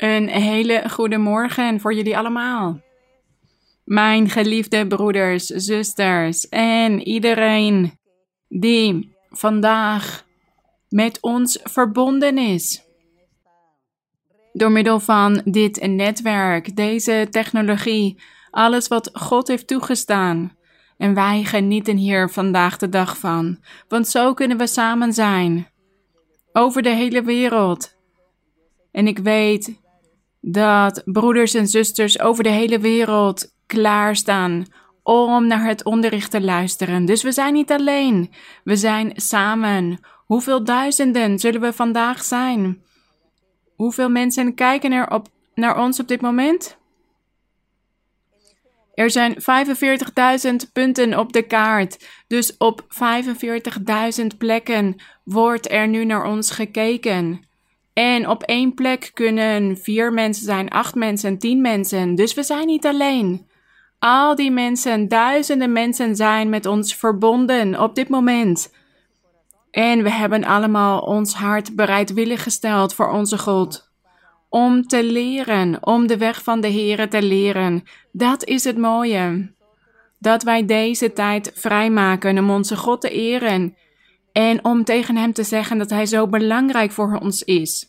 Een hele goede morgen voor jullie allemaal. Mijn geliefde broeders, zusters en iedereen die vandaag met ons verbonden is. Door middel van dit netwerk, deze technologie, alles wat God heeft toegestaan. En wij genieten hier vandaag de dag van, want zo kunnen we samen zijn. Over de hele wereld. En ik weet dat broeders en zusters over de hele wereld klaarstaan om naar het onderricht te luisteren. Dus we zijn niet alleen, we zijn samen. Hoeveel duizenden zullen we vandaag zijn? Hoeveel mensen kijken er op, naar ons op dit moment? Er zijn 45.000 punten op de kaart. Dus op 45.000 plekken wordt er nu naar ons gekeken. En op één plek kunnen vier mensen zijn, acht mensen, tien mensen. Dus we zijn niet alleen. Al die mensen, duizenden mensen zijn met ons verbonden op dit moment. En we hebben allemaal ons hart bereidwillig gesteld voor onze God. Om te leren, om de weg van de Here te leren. Dat is het mooie. Dat wij deze tijd vrijmaken om onze God te eren. En om tegen Hem te zeggen dat Hij zo belangrijk voor ons is.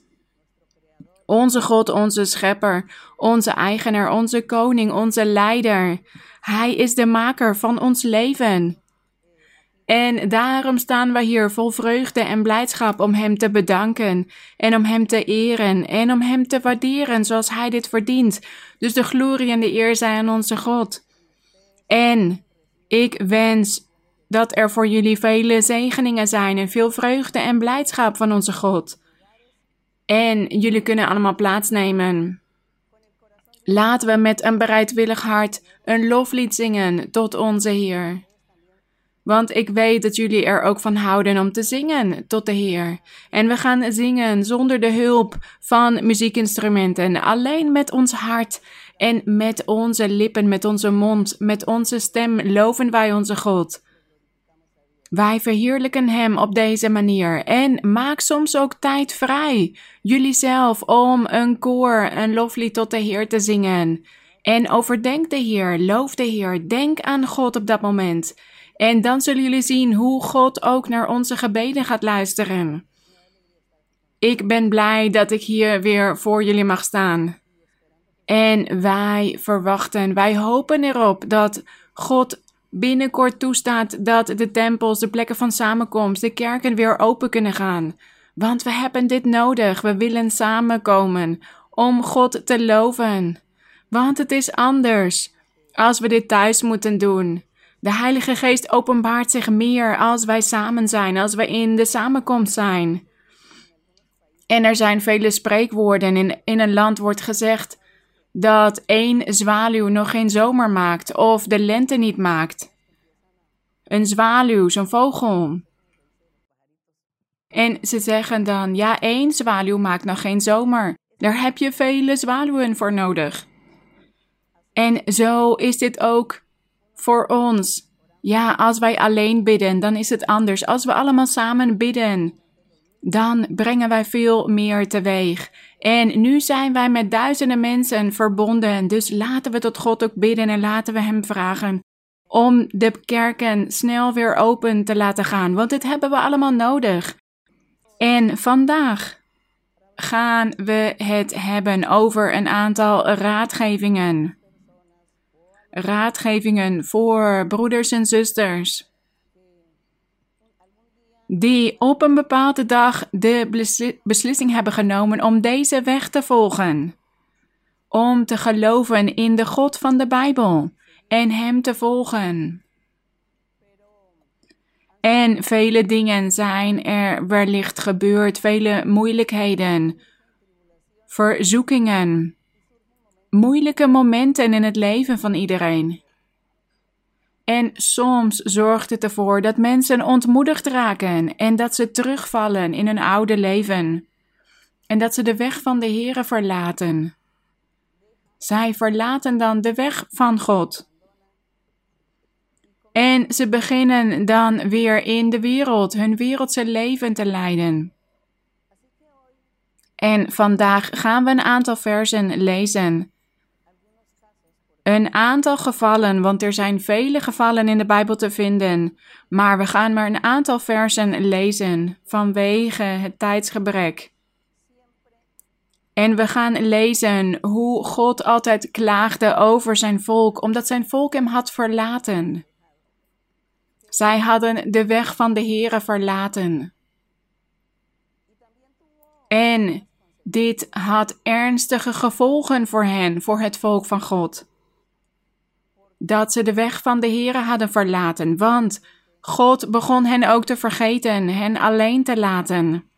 Onze God, onze schepper, onze eigenaar, onze koning, onze leider. Hij is de maker van ons leven. En daarom staan wij hier vol vreugde en blijdschap om Hem te bedanken en om Hem te eren en om Hem te waarderen zoals Hij dit verdient. Dus de glorie en de eer zijn aan onze God. En ik wens dat er voor jullie vele zegeningen zijn en veel vreugde en blijdschap van onze God. En jullie kunnen allemaal plaatsnemen. Laten we met een bereidwillig hart een loflied zingen tot onze Heer. Want ik weet dat jullie er ook van houden om te zingen tot de Heer. En we gaan zingen zonder de hulp van muziekinstrumenten, alleen met ons hart en met onze lippen, met onze mond, met onze stem loven wij onze God. Wij verheerlijken Hem op deze manier en maak soms ook tijd vrij, jullie zelf, om een koor, een loflied tot de Heer te zingen. En overdenk de Heer, loof de Heer, denk aan God op dat moment. En dan zullen jullie zien hoe God ook naar onze gebeden gaat luisteren. Ik ben blij dat ik hier weer voor jullie mag staan. En wij verwachten, wij hopen erop dat God binnenkort toestaat dat de tempels, de plekken van samenkomst, de kerken weer open kunnen gaan. Want we hebben dit nodig. We willen samenkomen om God te loven. Want het is anders als we dit thuis moeten doen. De Heilige Geest openbaart zich meer als wij samen zijn, als we in de samenkomst zijn. En er zijn vele spreekwoorden. In, in een land wordt gezegd dat één zwaluw nog geen zomer maakt of de lente niet maakt. Een zwaluw, zo'n vogel. En ze zeggen dan, ja, één zwaluw maakt nog geen zomer. Daar heb je vele zwaluwen voor nodig. En zo is dit ook voor ons. Ja, als wij alleen bidden, dan is het anders. Als we allemaal samen bidden, dan brengen wij veel meer teweeg. En nu zijn wij met duizenden mensen verbonden. Dus laten we tot God ook bidden en laten we Hem vragen om de kerken snel weer open te laten gaan. Want dit hebben we allemaal nodig. En vandaag gaan we het hebben over een aantal raadgevingen raadgevingen voor broeders en zusters. Die op een bepaalde dag de beslissing hebben genomen om deze weg te volgen. Om te geloven in de God van de Bijbel en Hem te volgen. En vele dingen zijn er wellicht gebeurd, vele moeilijkheden, verzoekingen moeilijke momenten in het leven van iedereen. En soms zorgt het ervoor dat mensen ontmoedigd raken en dat ze terugvallen in hun oude leven. En dat ze de weg van de Heere verlaten. Zij verlaten dan de weg van God. En ze beginnen dan weer in de wereld hun wereldse leven te leiden. En vandaag gaan we een aantal versen lezen. Een aantal gevallen, want er zijn vele gevallen in de Bijbel te vinden. Maar we gaan maar een aantal versen lezen vanwege het tijdsgebrek. En we gaan lezen hoe God altijd klaagde over zijn volk, omdat zijn volk hem had verlaten. Zij hadden de weg van de Heere verlaten. En dit had ernstige gevolgen voor hen, voor het volk van God. Dat ze de weg van de Heere hadden verlaten, want God begon hen ook te vergeten, hen alleen te laten.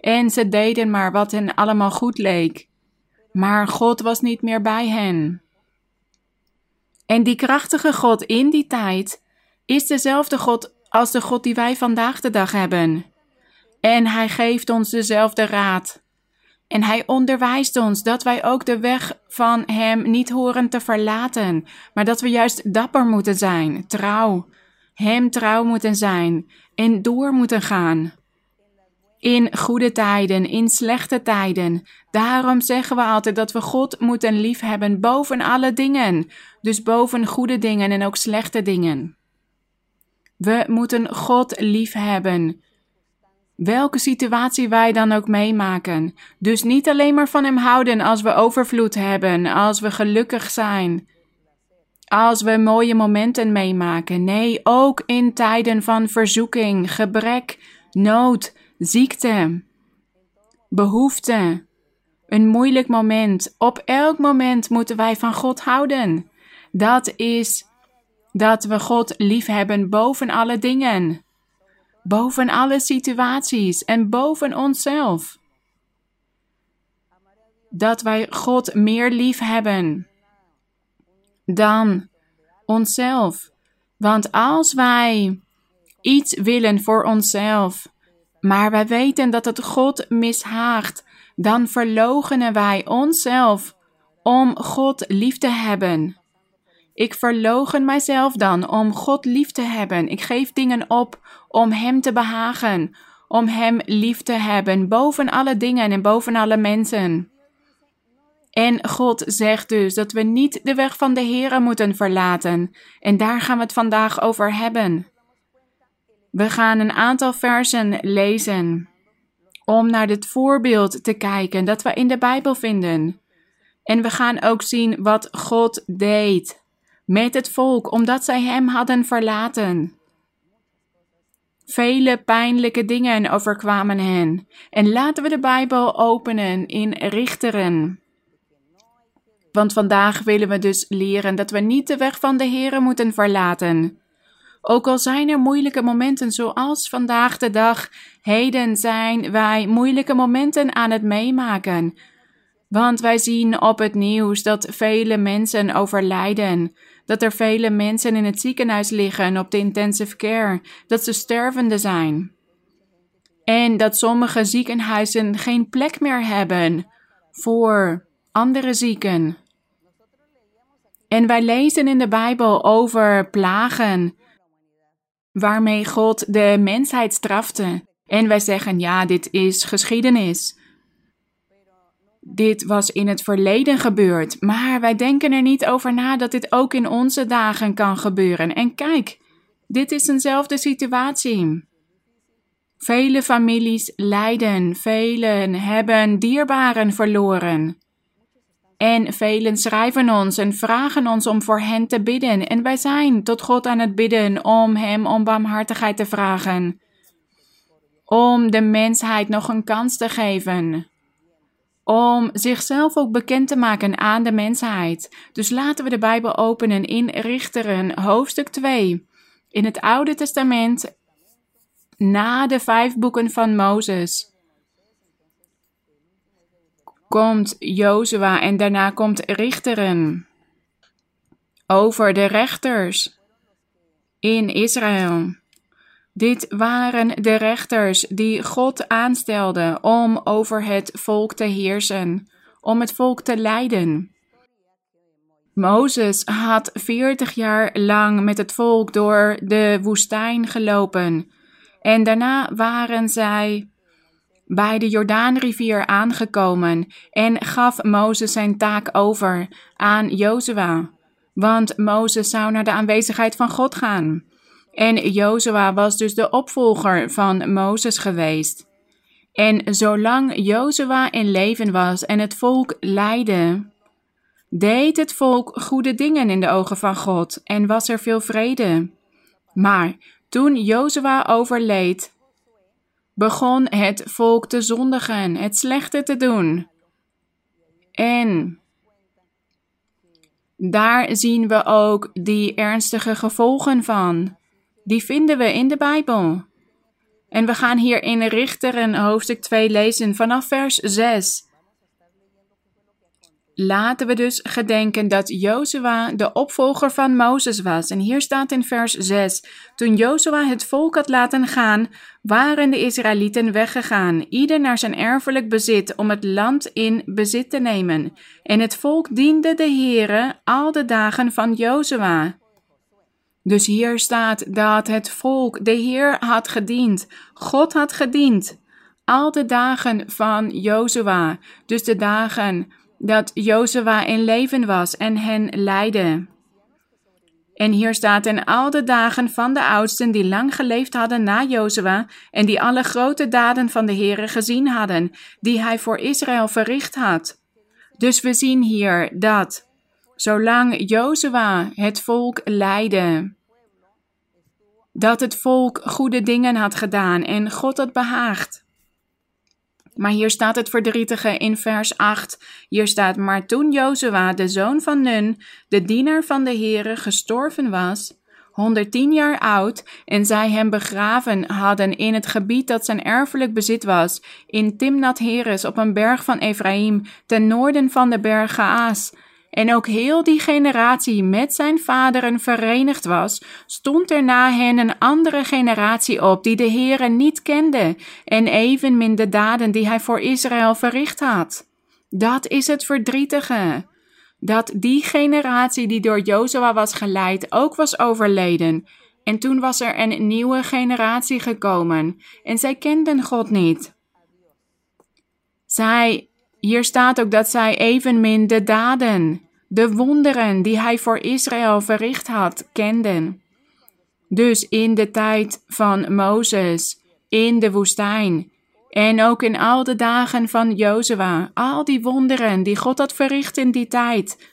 En ze deden maar wat hen allemaal goed leek. Maar God was niet meer bij hen. En die krachtige God in die tijd is dezelfde God als de God die wij vandaag de dag hebben. En Hij geeft ons dezelfde raad. En Hij onderwijst ons dat wij ook de weg van Hem niet horen te verlaten, maar dat we juist dapper moeten zijn, trouw, Hem trouw moeten zijn en door moeten gaan. In goede tijden, in slechte tijden. Daarom zeggen we altijd dat we God moeten liefhebben boven alle dingen. Dus boven goede dingen en ook slechte dingen. We moeten God liefhebben. Welke situatie wij dan ook meemaken. Dus niet alleen maar van Hem houden als we overvloed hebben, als we gelukkig zijn, als we mooie momenten meemaken. Nee, ook in tijden van verzoeking, gebrek, nood, ziekte, behoefte, een moeilijk moment. Op elk moment moeten wij van God houden. Dat is dat we God liefhebben boven alle dingen, boven alle situaties en boven onszelf. Dat wij God meer lief hebben dan onszelf. Want als wij iets willen voor onszelf, maar wij weten dat het God mishaagt, dan verlogenen wij onszelf om God lief te hebben. Ik verlogen mijzelf dan om God lief te hebben. Ik geef dingen op om Hem te behagen, om Hem lief te hebben, boven alle dingen en boven alle mensen. En God zegt dus dat we niet de weg van de Here moeten verlaten. En daar gaan we het vandaag over hebben. We gaan een aantal versen lezen om naar dit voorbeeld te kijken dat we in de Bijbel vinden. En we gaan ook zien wat God deed met het volk omdat zij hem hadden verlaten. Vele pijnlijke dingen overkwamen hen. En laten we de Bijbel openen in Richteren. Want vandaag willen we dus leren dat we niet de weg van de Here moeten verlaten. Ook al zijn er moeilijke momenten zoals vandaag de dag, heden zijn wij moeilijke momenten aan het meemaken. Want wij zien op het nieuws dat vele mensen overlijden, dat er vele mensen in het ziekenhuis liggen op de intensive care, dat ze stervende zijn. En dat sommige ziekenhuizen geen plek meer hebben voor andere zieken. En wij lezen in de Bijbel over plagen waarmee God de mensheid strafte. En wij zeggen, ja, dit is geschiedenis. Dit was in het verleden gebeurd, maar wij denken er niet over na dat dit ook in onze dagen kan gebeuren. En kijk, dit is eenzelfde situatie. Vele families lijden, velen hebben dierbaren verloren. En velen schrijven ons en vragen ons om voor hen te bidden. En wij zijn tot God aan het bidden om Hem om barmhartigheid te vragen. Om de mensheid nog een kans te geven. Om zichzelf ook bekend te maken aan de mensheid. Dus laten we de Bijbel openen in Richteren, hoofdstuk 2. In het Oude Testament, na de vijf boeken van Mozes komt Jozua en daarna komt Richteren over de rechters in Israël. Dit waren de rechters die God aanstelde om over het volk te heersen, om het volk te leiden. Mozes had veertig jaar lang met het volk door de woestijn gelopen en daarna waren zij bij de Jordaanrivier aangekomen en gaf Mozes zijn taak over aan Jozua, want Mozes zou naar de aanwezigheid van God gaan. En Jozua was dus de opvolger van Mozes geweest. En zolang Jozua in leven was en het volk leidde, deed het volk goede dingen in de ogen van God en was er veel vrede. Maar toen Jozua overleed, begon het volk te zondigen, het slechte te doen. En daar zien we ook die ernstige gevolgen van. Die vinden we in de Bijbel. En we gaan hier in Richteren hoofdstuk 2 lezen vanaf vers 6. Laten we dus gedenken dat Jozua de opvolger van Mozes was. En hier staat in vers 6: Toen Jozua het volk had laten gaan, waren de Israëlieten weggegaan, ieder naar zijn erfelijk bezit, om het land in bezit te nemen. En het volk diende de Heere al de dagen van Jozua. Dus hier staat dat het volk de Heer had gediend, God had gediend, al de dagen van Jozua, dus de dagen dat Jozua in leven was en hen leidde. En hier staat in al de dagen van de oudsten die lang geleefd hadden na Jozua en die alle grote daden van de Heere gezien hadden, die hij voor Israël verricht had. Dus we zien hier dat, zolang Jozua het volk leidde, dat het volk goede dingen had gedaan en God had behaagd. Maar hier staat het verdrietige in vers 8. Hier staat, maar toen Jozua, de zoon van Nun, de dienaar van de Heere, gestorven was, 110 jaar oud, en zij hem begraven hadden in het gebied dat zijn erfelijk bezit was, in Timnat Heres op een berg van Ephraim, ten noorden van de berg Gaas, en ook heel die generatie met zijn vaderen verenigd was, stond er na hen een andere generatie op die de Heere niet kende en evenmin de daden die hij voor Israël verricht had. Dat is het verdrietige. Dat die generatie die door Jozua was geleid ook was overleden. En toen was er een nieuwe generatie gekomen en zij kenden God niet. Zij hier staat ook dat zij evenmin de daden, de wonderen die hij voor Israël verricht had, kenden. Dus in de tijd van Mozes, in de woestijn, en ook in al de dagen van Jozua, al die wonderen die God had verricht in die tijd,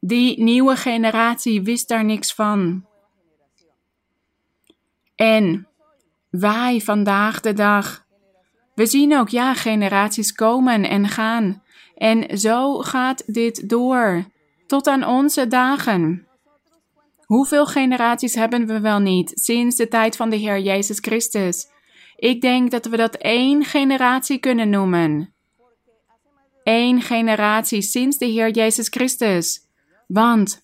die nieuwe generatie wist daar niks van. En wij vandaag de dag we zien ook, ja, generaties komen en gaan. En zo gaat dit door, tot aan onze dagen. Hoeveel generaties hebben we wel niet sinds de tijd van de Heer Jezus Christus? Ik denk dat we dat één generatie kunnen noemen. Eén generatie sinds de Heer Jezus Christus. Want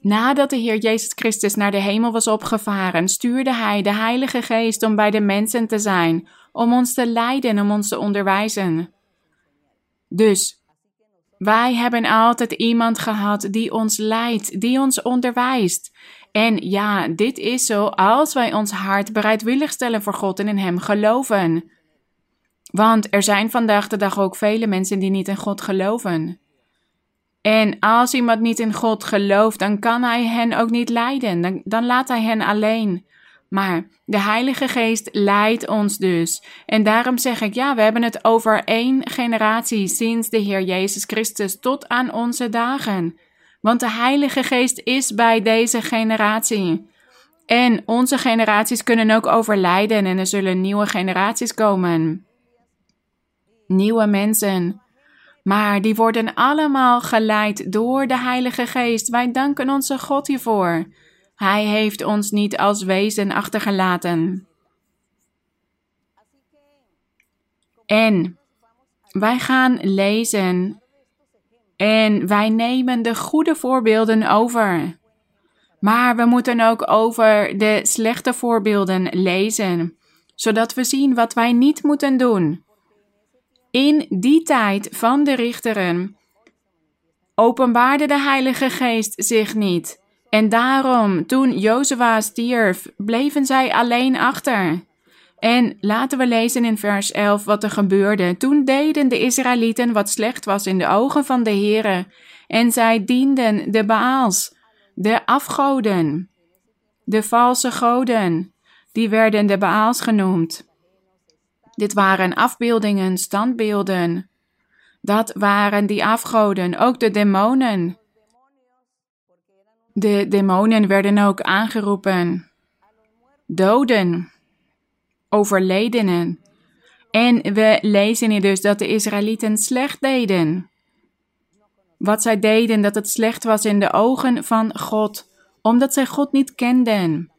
nadat de Heer Jezus Christus naar de hemel was opgevaren, stuurde Hij de Heilige Geest om bij de mensen te zijn om ons te leiden, om ons te onderwijzen. Dus wij hebben altijd iemand gehad die ons leidt, die ons onderwijst. En ja, dit is zo als wij ons hart bereidwillig stellen voor God en in Hem geloven. Want er zijn vandaag de dag ook vele mensen die niet in God geloven. En als iemand niet in God gelooft, dan kan Hij hen ook niet leiden. Dan, dan laat Hij hen alleen. Maar de Heilige Geest leidt ons dus. En daarom zeg ik, ja, we hebben het over één generatie sinds de Heer Jezus Christus tot aan onze dagen. Want de Heilige Geest is bij deze generatie. En onze generaties kunnen ook overlijden en er zullen nieuwe generaties komen. Nieuwe mensen. Maar die worden allemaal geleid door de Heilige Geest. Wij danken onze God hiervoor. Hij heeft ons niet als wezen achtergelaten. En wij gaan lezen en wij nemen de goede voorbeelden over. Maar we moeten ook over de slechte voorbeelden lezen, zodat we zien wat wij niet moeten doen. In die tijd van de richteren openbaarde de Heilige Geest zich niet. En daarom, toen Jozua stierf, bleven zij alleen achter. En laten we lezen in vers 11 wat er gebeurde. Toen deden de Israëlieten wat slecht was in de ogen van de Heere, en zij dienden de Baals, de afgoden, de valse goden, die werden de Baals genoemd. Dit waren afbeeldingen, standbeelden. Dat waren die afgoden, ook de demonen. De demonen werden ook aangeroepen. Doden, overledenen. En we lezen hier dus dat de Israëlieten slecht deden. Wat zij deden, dat het slecht was in de ogen van God, omdat zij God niet kenden.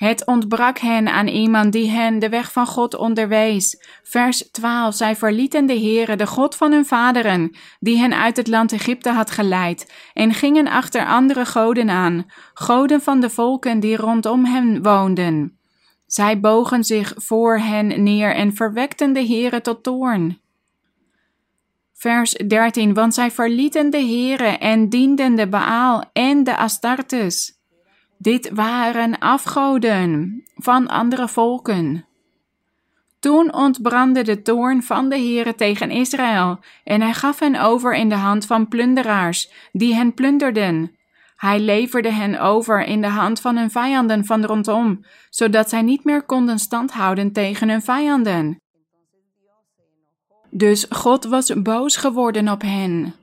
Het ontbrak hen aan iemand die hen de weg van God onderwees. Vers 12. Zij verlieten de Heere, de God van hun vaderen, die hen uit het land Egypte had geleid, en gingen achter andere goden aan, goden van de volken die rondom hen woonden. Zij bogen zich voor hen neer en verwekten de Heere tot toorn. Vers 13. Want zij verlieten de Heere en dienden de Baal en de Astartes. Dit waren afgoden van andere volken. Toen ontbrandde de toorn van de Heere tegen Israël, en hij gaf hen over in de hand van plunderaars, die hen plunderden. Hij leverde hen over in de hand van hun vijanden van rondom, zodat zij niet meer konden standhouden tegen hun vijanden. Dus God was boos geworden op hen.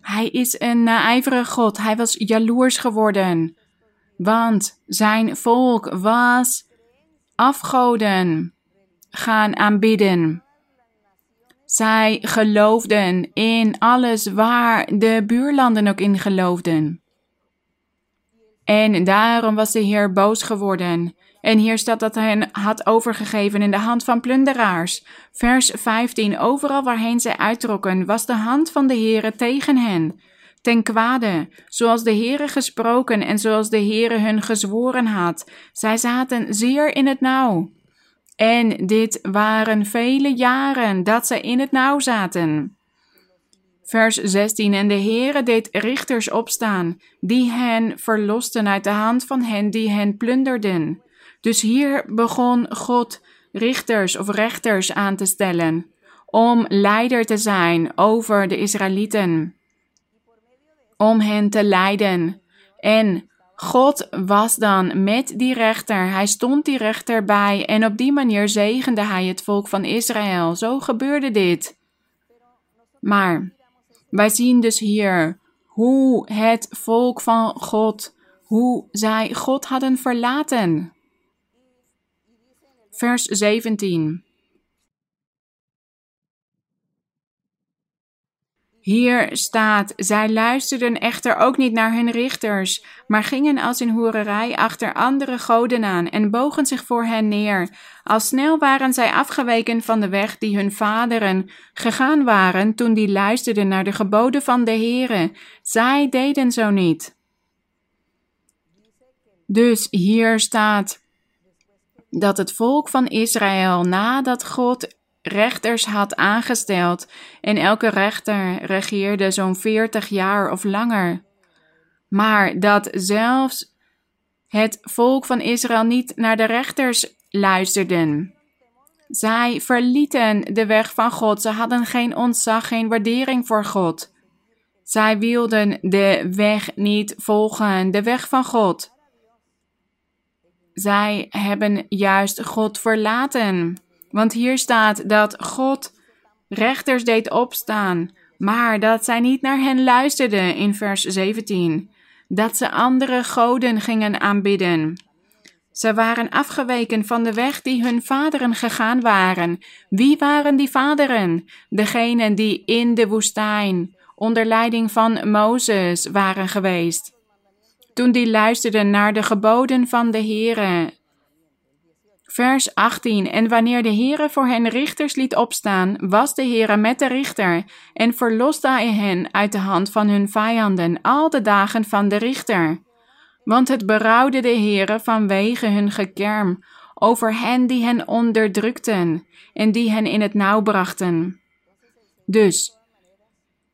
Hij is een naijverige God, hij was jaloers geworden want zijn volk was afgoden gaan aanbidden. Zij geloofden in alles waar de buurlanden ook in geloofden. En daarom was de Heer boos geworden. En hier staat dat hij hen had overgegeven in de hand van plunderaars. Vers 15. Overal waarheen zij uittrokken, was de hand van de Heere tegen hen ten kwade, zoals de Heere gesproken en zoals de Heere hun gezworen had. Zij zaten zeer in het nauw. En dit waren vele jaren dat zij in het nauw zaten. Vers 16. En de Heere deed richters opstaan, die hen verlosten uit de hand van hen die hen plunderden. Dus hier begon God richters of rechters aan te stellen, om leider te zijn over de Israëlieten om hen te leiden. En God was dan met die rechter. Hij stond die rechter bij en op die manier zegende hij het volk van Israël. Zo gebeurde dit. Maar wij zien dus hier hoe het volk van God, hoe zij God hadden verlaten. Vers 17. Hier staat, zij luisterden echter ook niet naar hun richters, maar gingen als in hoererij achter andere goden aan en bogen zich voor hen neer. Al snel waren zij afgeweken van de weg die hun vaderen gegaan waren toen die luisterden naar de geboden van de Heere. Zij deden zo niet. Dus hier staat dat het volk van Israël, nadat God rechters had aangesteld en elke rechter regeerde zo'n veertig jaar of langer. Maar dat zelfs het volk van Israël niet naar de rechters luisterden. Zij verlieten de weg van God. Ze hadden geen ontzag, geen waardering voor God. Zij wilden de weg niet volgen, de weg van God. Zij hebben juist God verlaten. Want hier staat dat God rechters deed opstaan, maar dat zij niet naar hen luisterden in vers 17. Dat ze andere goden gingen aanbidden. Ze waren afgeweken van de weg die hun vaderen gegaan waren. Wie waren die vaderen? Degenen die in de woestijn onder leiding van Mozes waren geweest. Toen die luisterden naar de geboden van de Heere Vers 18. En wanneer de Heere voor hen richters liet opstaan, was de Heere met de richter en verloste hij hen uit de hand van hun vijanden al de dagen van de richter. Want het berouwde de Heere vanwege hun gekerm over hen die hen onderdrukten en die hen in het nauw brachten. Dus,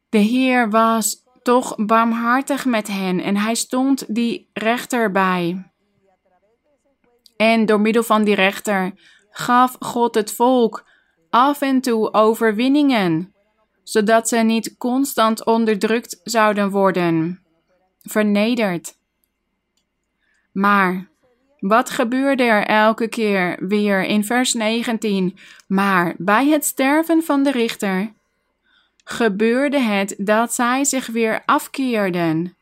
de Heer was toch barmhartig met hen en hij stond die rechter bij. En door middel van die rechter gaf God het volk af en toe overwinningen, zodat ze niet constant onderdrukt zouden worden, vernederd. Maar wat gebeurde er elke keer weer in vers 19? Maar bij het sterven van de richter gebeurde het dat zij zich weer afkeerden.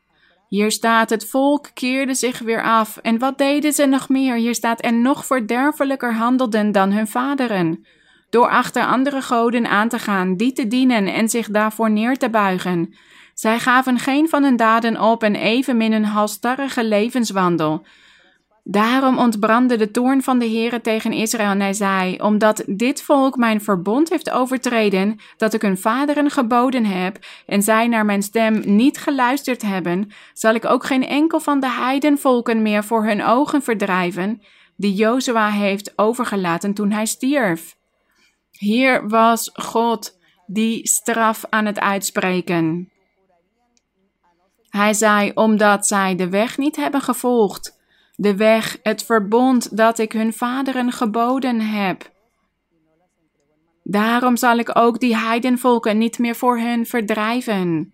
Hier staat: het volk keerde zich weer af. En wat deden ze nog meer? Hier staat: en nog verderfelijker handelden dan hun vaderen. Door achter andere goden aan te gaan, die te dienen en zich daarvoor neer te buigen. Zij gaven geen van hun daden op en evenmin een halstarrige levenswandel. Daarom ontbrandde de toorn van de Heere tegen Israël en hij zei, omdat dit volk mijn verbond heeft overtreden, dat ik hun vaderen geboden heb, en zij naar mijn stem niet geluisterd hebben, zal ik ook geen enkel van de heidenvolken meer voor hun ogen verdrijven, die Jozua heeft overgelaten toen hij stierf. Hier was God die straf aan het uitspreken. Hij zei, omdat zij de weg niet hebben gevolgd, de weg, het verbond dat ik hun vaderen geboden heb. Daarom zal ik ook die heidenvolken niet meer voor hun verdrijven.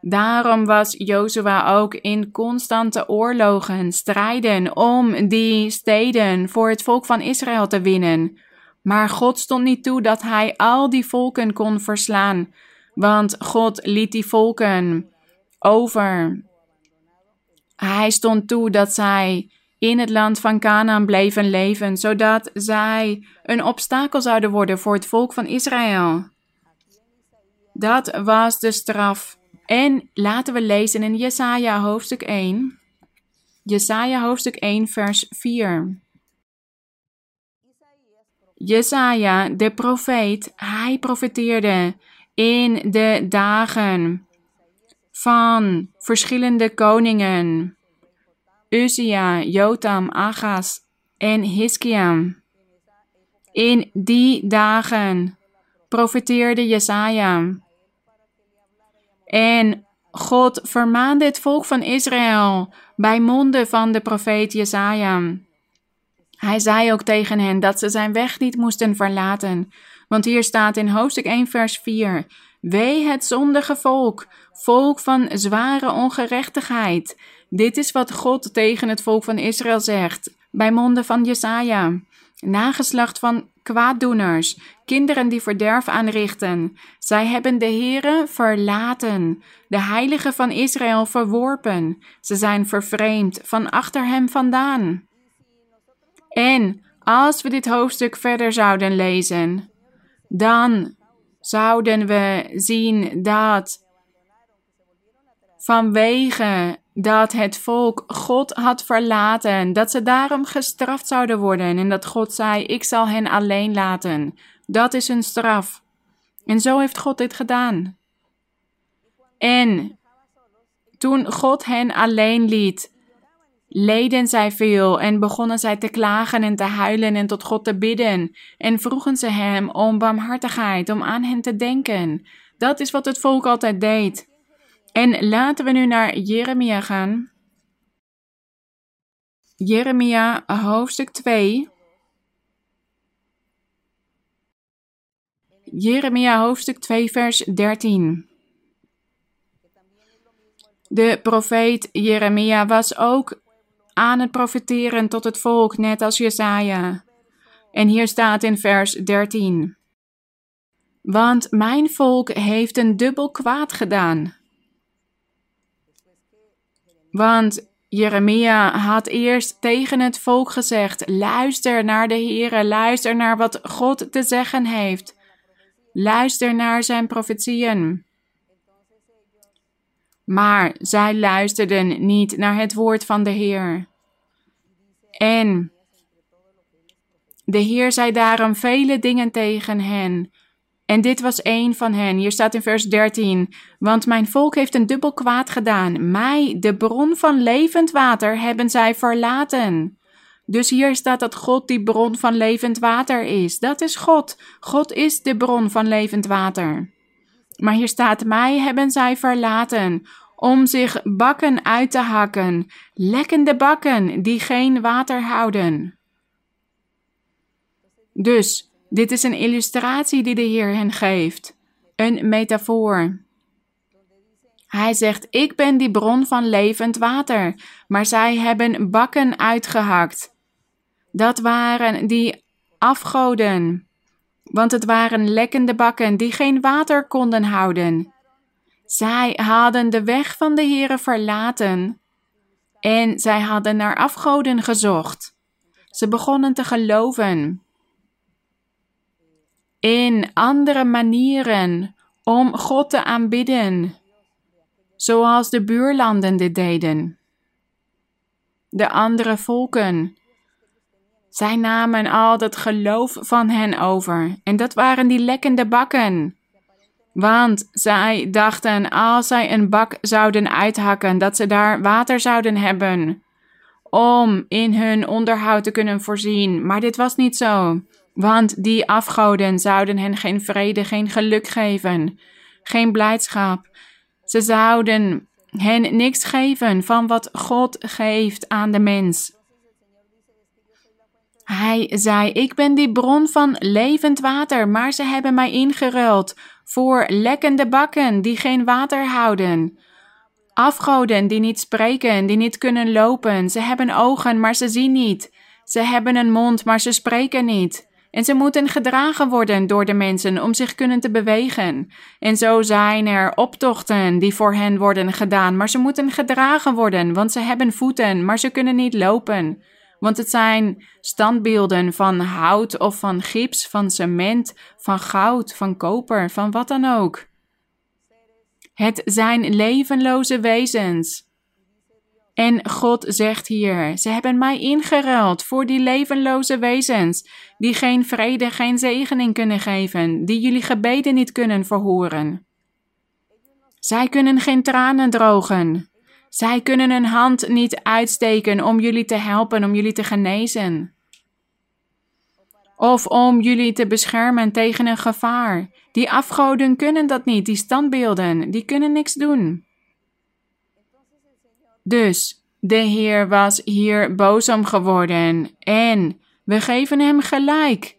Daarom was Jozua ook in constante oorlogen, strijden om die steden voor het volk van Israël te winnen. Maar God stond niet toe dat hij al die volken kon verslaan, want God liet die volken over hij stond toe dat zij in het land van Canaan bleven leven, zodat zij een obstakel zouden worden voor het volk van Israël. Dat was de straf. En laten we lezen in Jesaja hoofdstuk 1. Jesaja hoofdstuk 1 vers 4. Jesaja, de profeet, hij profeteerde in de dagen van verschillende koningen. Uzia, Jotam, Agas en Hiskia. In die dagen profeteerde Jesaja. En God vermaande het volk van Israël bij monden van de profeet Jesaja. Hij zei ook tegen hen dat ze zijn weg niet moesten verlaten. Want hier staat in hoofdstuk 1 vers 4: Wee het zondige volk, volk van zware ongerechtigheid. Dit is wat God tegen het volk van Israël zegt, bij monden van Jesaja. Nageslacht van kwaaddoeners, kinderen die verderf aanrichten. Zij hebben de Heere verlaten, de Heilige van Israël verworpen. Ze zijn vervreemd van achter hem vandaan. En als we dit hoofdstuk verder zouden lezen, dan zouden we zien dat vanwege dat het volk God had verlaten, dat ze daarom gestraft zouden worden en dat God zei: Ik zal hen alleen laten. Dat is een straf. En zo heeft God dit gedaan. En toen God hen alleen liet, leden zij veel en begonnen zij te klagen en te huilen en tot God te bidden en vroegen ze hem om barmhartigheid, om aan hen te denken. Dat is wat het volk altijd deed. En laten we nu naar Jeremia gaan. Jeremia hoofdstuk 2. Jeremia hoofdstuk 2 vers 13. De profeet Jeremia was ook aan het profeteren tot het volk, net als Jesaja. En hier staat in vers 13. Want mijn volk heeft een dubbel kwaad gedaan. Want Jeremia had eerst tegen het volk gezegd: luister naar de Heere, luister naar wat God te zeggen heeft. Luister naar zijn profetieën. Maar zij luisterden niet naar het woord van de Heer. En de Heer zei daarom vele dingen tegen hen. En dit was een van hen. Hier staat in vers 13: Want mijn volk heeft een dubbel kwaad gedaan. Mij, de bron van levend water, hebben zij verlaten. Dus hier staat dat God die bron van levend water is. Dat is God. God is de bron van levend water. Maar hier staat: Mij hebben zij verlaten om zich bakken uit te hakken, lekkende bakken die geen water houden. Dus, dit is een illustratie die de Heer hen geeft. Een metafoor. Hij zegt: Ik ben die bron van levend water. Maar zij hebben bakken uitgehakt. Dat waren die afgoden. Want het waren lekkende bakken die geen water konden houden. Zij hadden de weg van de Heere verlaten. En zij hadden naar afgoden gezocht. Ze begonnen te geloven in andere manieren om God te aanbidden, zoals de buurlanden dit deden. De andere volken. Zij namen al dat geloof van hen over, en dat waren die lekkende bakken. Want zij dachten, als zij een bak zouden uithakken, dat ze daar water zouden hebben om in hun onderhoud te kunnen voorzien. Maar dit was niet zo. Want die afgoden zouden hen geen vrede, geen geluk geven, geen blijdschap. Ze zouden hen niks geven van wat God geeft aan de mens. Hij zei: Ik ben die bron van levend water, maar ze hebben mij ingeruild voor lekkende bakken die geen water houden. Afgoden die niet spreken, die niet kunnen lopen. Ze hebben ogen, maar ze zien niet. Ze hebben een mond, maar ze spreken niet. En ze moeten gedragen worden door de mensen om zich kunnen te bewegen. En zo zijn er optochten die voor hen worden gedaan, maar ze moeten gedragen worden, want ze hebben voeten, maar ze kunnen niet lopen. Want het zijn standbeelden van hout of van gips, van cement, van goud, van koper, van wat dan ook. Het zijn levenloze wezens. En God zegt hier: Ze hebben mij ingeruild voor die levenloze wezens, die geen vrede, geen zegening kunnen geven, die jullie gebeden niet kunnen verhoren. Zij kunnen geen tranen drogen. Zij kunnen een hand niet uitsteken om jullie te helpen, om jullie te genezen. Of om jullie te beschermen tegen een gevaar. Die afgoden kunnen dat niet, die standbeelden, die kunnen niks doen. Dus de Heer was hier boos om geworden en we geven hem gelijk.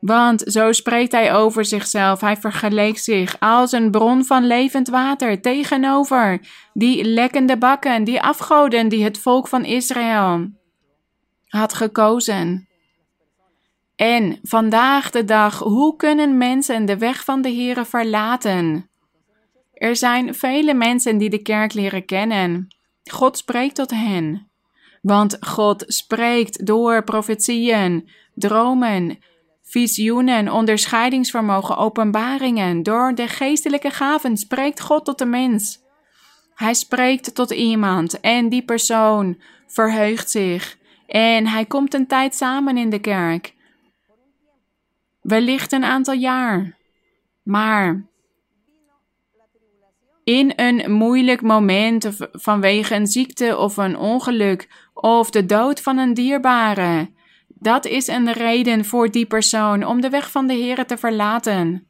Want zo spreekt hij over zichzelf. Hij vergeleek zich als een bron van levend water tegenover die lekkende bakken, die afgoden die het volk van Israël had gekozen. En vandaag de dag, hoe kunnen mensen de weg van de Heere verlaten? Er zijn vele mensen die de kerk leren kennen. God spreekt tot hen. Want God spreekt door profetieën, dromen, visioenen, onderscheidingsvermogen, openbaringen. Door de geestelijke gaven spreekt God tot de mens. Hij spreekt tot iemand en die persoon verheugt zich. En hij komt een tijd samen in de kerk. Wellicht een aantal jaar. Maar in een moeilijk moment vanwege een ziekte of een ongeluk of de dood van een dierbare. Dat is een reden voor die persoon om de weg van de Heer te verlaten.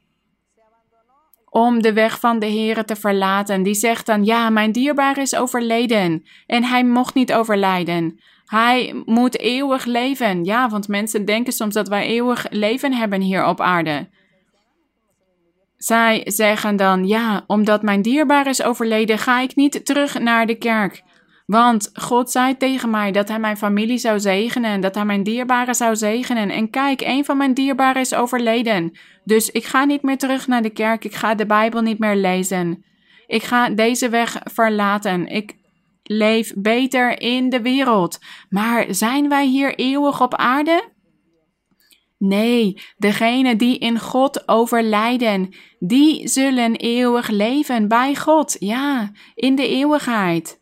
Om de weg van de Heer te verlaten. Die zegt dan: Ja, mijn dierbare is overleden en hij mocht niet overlijden. Hij moet eeuwig leven. Ja, want mensen denken soms dat wij eeuwig leven hebben hier op aarde. Zij zeggen dan: Ja, omdat mijn dierbaar is overleden, ga ik niet terug naar de kerk. Want God zei tegen mij dat hij mijn familie zou zegenen, dat hij mijn dierbare zou zegenen. En kijk, een van mijn dierbaren is overleden. Dus ik ga niet meer terug naar de kerk, ik ga de Bijbel niet meer lezen. Ik ga deze weg verlaten. Ik leef beter in de wereld. Maar zijn wij hier eeuwig op aarde? Nee, degenen die in God overlijden, die zullen eeuwig leven bij God, ja, in de eeuwigheid.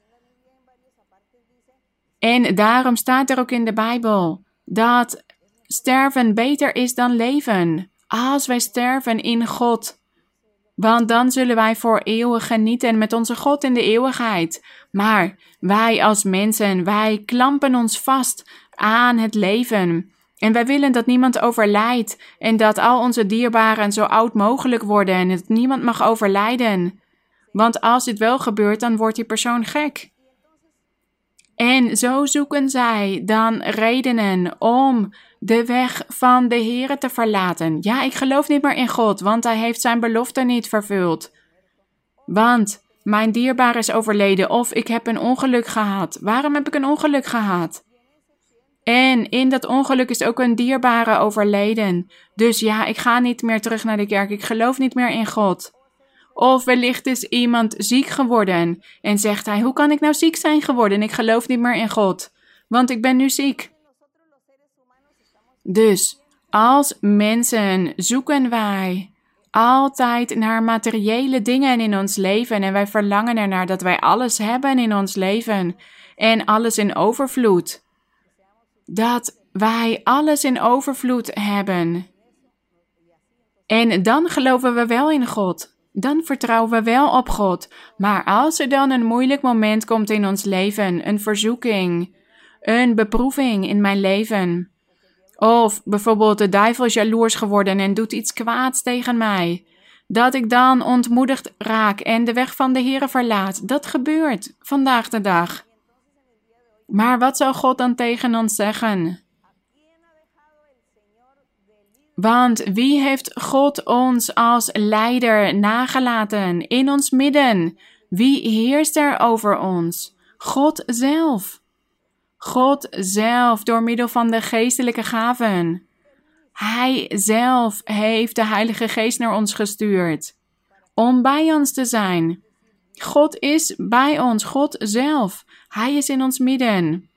En daarom staat er ook in de Bijbel dat sterven beter is dan leven. Als wij sterven in God, want dan zullen wij voor eeuwig genieten met onze God in de eeuwigheid. Maar wij als mensen, wij klampen ons vast aan het leven. En wij willen dat niemand overlijdt en dat al onze dierbaren zo oud mogelijk worden en dat niemand mag overlijden. Want als dit wel gebeurt, dan wordt die persoon gek. En zo zoeken zij dan redenen om de weg van de Heere te verlaten. Ja, ik geloof niet meer in God, want Hij heeft zijn belofte niet vervuld. Want mijn dierbaar is overleden of ik heb een ongeluk gehad. Waarom heb ik een ongeluk gehad? En in dat ongeluk is ook een dierbare overleden. Dus ja, ik ga niet meer terug naar de kerk. Ik geloof niet meer in God. Of wellicht is iemand ziek geworden en zegt hij: Hoe kan ik nou ziek zijn geworden? Ik geloof niet meer in God, want ik ben nu ziek. Dus als mensen zoeken wij altijd naar materiële dingen in ons leven en wij verlangen ernaar dat wij alles hebben in ons leven en alles in overvloed. Dat wij alles in overvloed hebben. En dan geloven we wel in God. Dan vertrouwen we wel op God. Maar als er dan een moeilijk moment komt in ons leven, een verzoeking, een beproeving in mijn leven, of bijvoorbeeld de duivel is jaloers geworden en doet iets kwaads tegen mij. Dat ik dan ontmoedigd raak en de weg van de Heere verlaat. Dat gebeurt vandaag de dag. Maar wat zou God dan tegen ons zeggen? Want wie heeft God ons als leider nagelaten in ons midden? Wie heerst er over ons? God zelf. God zelf door middel van de geestelijke gaven. Hij zelf heeft de Heilige Geest naar ons gestuurd om bij ons te zijn. God is bij ons, God zelf. Hij is in ons midden.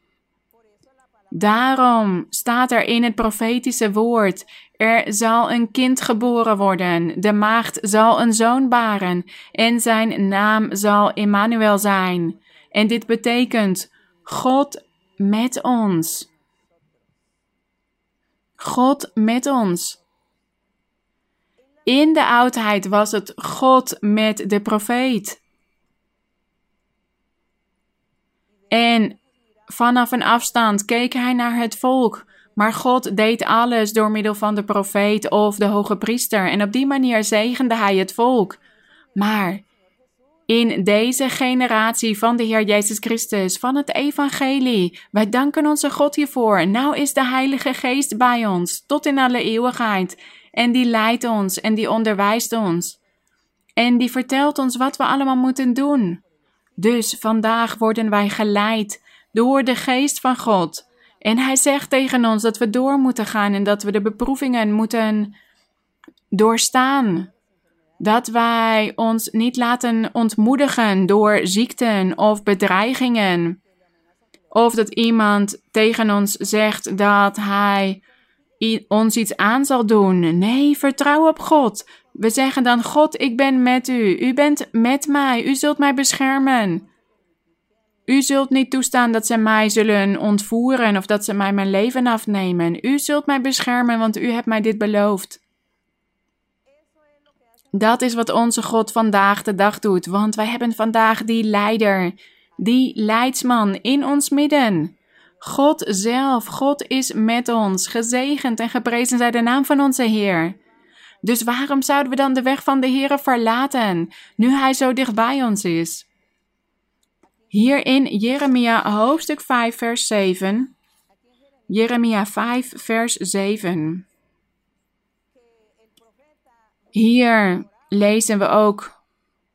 Daarom staat er in het profetische woord: Er zal een kind geboren worden, de maagd zal een zoon baren, en zijn naam zal Emmanuel zijn. En dit betekent God met ons. God met ons. In de oudheid was het God met de profeet. En vanaf een afstand keek hij naar het volk. Maar God deed alles door middel van de profeet of de hoge priester. En op die manier zegende hij het volk. Maar in deze generatie van de Heer Jezus Christus, van het Evangelie. Wij danken onze God hiervoor. Nou is de Heilige Geest bij ons, tot in alle eeuwigheid. En die leidt ons en die onderwijst ons. En die vertelt ons wat we allemaal moeten doen. Dus vandaag worden wij geleid door de Geest van God. En Hij zegt tegen ons dat we door moeten gaan en dat we de beproevingen moeten doorstaan dat wij ons niet laten ontmoedigen door ziekten of bedreigingen. Of dat iemand tegen ons zegt dat hij ons iets aan zal doen. Nee, vertrouw op God. We zeggen dan: God, ik ben met u. U bent met mij. U zult mij beschermen. U zult niet toestaan dat ze mij zullen ontvoeren of dat ze mij mijn leven afnemen. U zult mij beschermen, want u hebt mij dit beloofd. Dat is wat onze God vandaag de dag doet, want wij hebben vandaag die leider, die leidsman in ons midden. God zelf, God is met ons, gezegend en geprezen zij de naam van onze Heer. Dus waarom zouden we dan de weg van de Heer verlaten, nu Hij zo dicht bij ons is? Hier in Jeremia hoofdstuk 5, vers 7. Jeremia 5, vers 7. Hier lezen we ook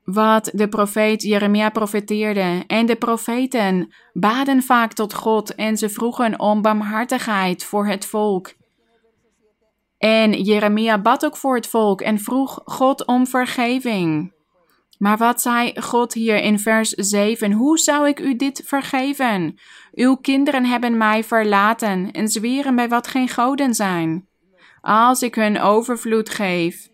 wat de profeet Jeremia profeteerde. En de profeten baden vaak tot God en ze vroegen om barmhartigheid voor het volk. En Jeremia bad ook voor het volk en vroeg God om vergeving. Maar wat zei God hier in vers 7? Hoe zou ik u dit vergeven? Uw kinderen hebben mij verlaten en zweren bij wat geen goden zijn. Als ik hun overvloed geef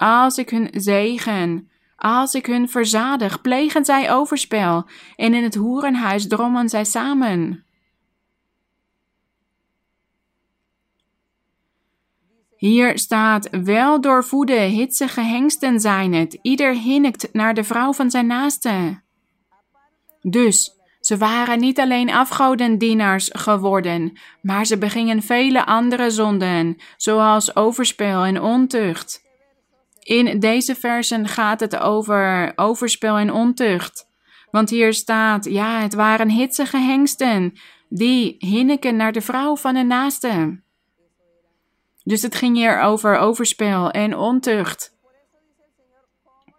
als ik hun zegen, als ik hun verzadig, plegen zij overspel, en in het hoerenhuis drommen zij samen. Hier staat, wel doorvoede, hitsige hengsten zijn het, ieder hinnikt naar de vrouw van zijn naaste. Dus, ze waren niet alleen afgodendienaars geworden, maar ze begingen vele andere zonden, zoals overspel en ontucht. In deze versen gaat het over overspel en ontucht. Want hier staat, ja, het waren hitsige hengsten die hinneken naar de vrouw van een naaste. Dus het ging hier over overspel en ontucht.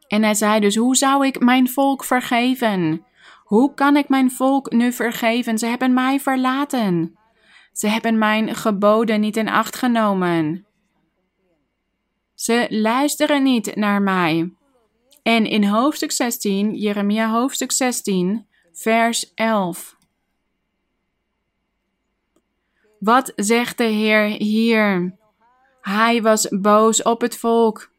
En hij zei dus: Hoe zou ik mijn volk vergeven? Hoe kan ik mijn volk nu vergeven? Ze hebben mij verlaten. Ze hebben mijn geboden niet in acht genomen. Ze luisteren niet naar mij. En in hoofdstuk 16, Jeremia hoofdstuk 16, vers 11. Wat zegt de Heer hier? Hij was boos op het volk.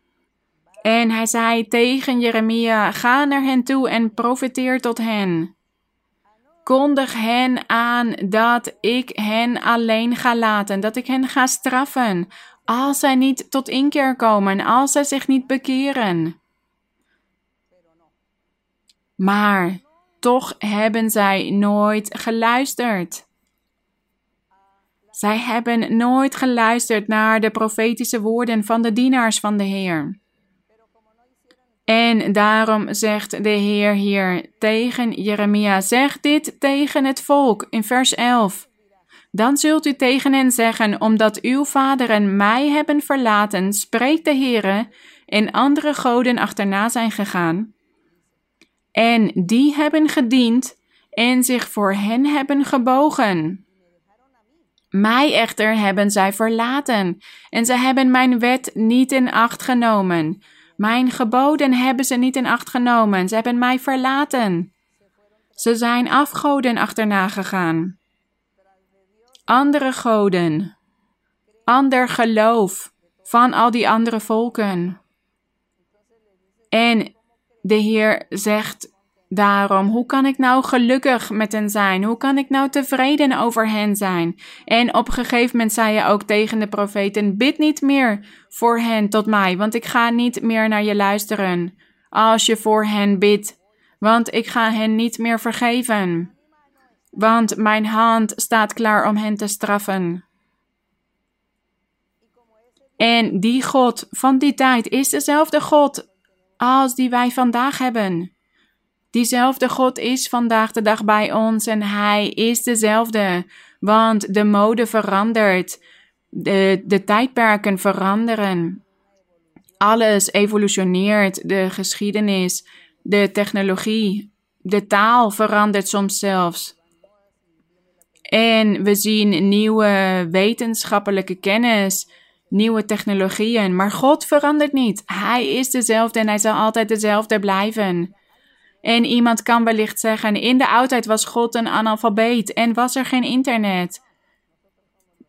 En hij zei tegen Jeremia: Ga naar hen toe en profeteer tot hen. Kondig hen aan dat ik hen alleen ga laten, dat ik hen ga straffen, als zij niet tot inkeer komen, als zij zich niet bekeren. Maar toch hebben zij nooit geluisterd. Zij hebben nooit geluisterd naar de profetische woorden van de dienaars van de Heer. En daarom zegt de Heer hier tegen Jeremia: Zeg dit tegen het volk in vers 11. Dan zult u tegen hen zeggen: Omdat uw vaderen mij hebben verlaten, spreekt de Heer, en andere goden achterna zijn gegaan. En die hebben gediend en zich voor hen hebben gebogen. Mij echter hebben zij verlaten, en zij hebben mijn wet niet in acht genomen. Mijn geboden hebben ze niet in acht genomen. Ze hebben mij verlaten. Ze zijn afgoden achterna gegaan. Andere goden. Ander geloof van al die andere volken. En de Heer zegt Daarom, hoe kan ik nou gelukkig met hen zijn? Hoe kan ik nou tevreden over hen zijn? En op een gegeven moment zei je ook tegen de profeten: Bid niet meer voor hen tot mij, want ik ga niet meer naar je luisteren. Als je voor hen bidt, want ik ga hen niet meer vergeven. Want mijn hand staat klaar om hen te straffen. En die God van die tijd is dezelfde God als die wij vandaag hebben. Diezelfde God is vandaag de dag bij ons en Hij is dezelfde. Want de mode verandert, de, de tijdperken veranderen. Alles evolutioneert, de geschiedenis, de technologie, de taal verandert soms zelfs. En we zien nieuwe wetenschappelijke kennis, nieuwe technologieën, maar God verandert niet. Hij is dezelfde en hij zal altijd dezelfde blijven. En iemand kan wellicht zeggen: in de oudheid was God een analfabeet en was er geen internet.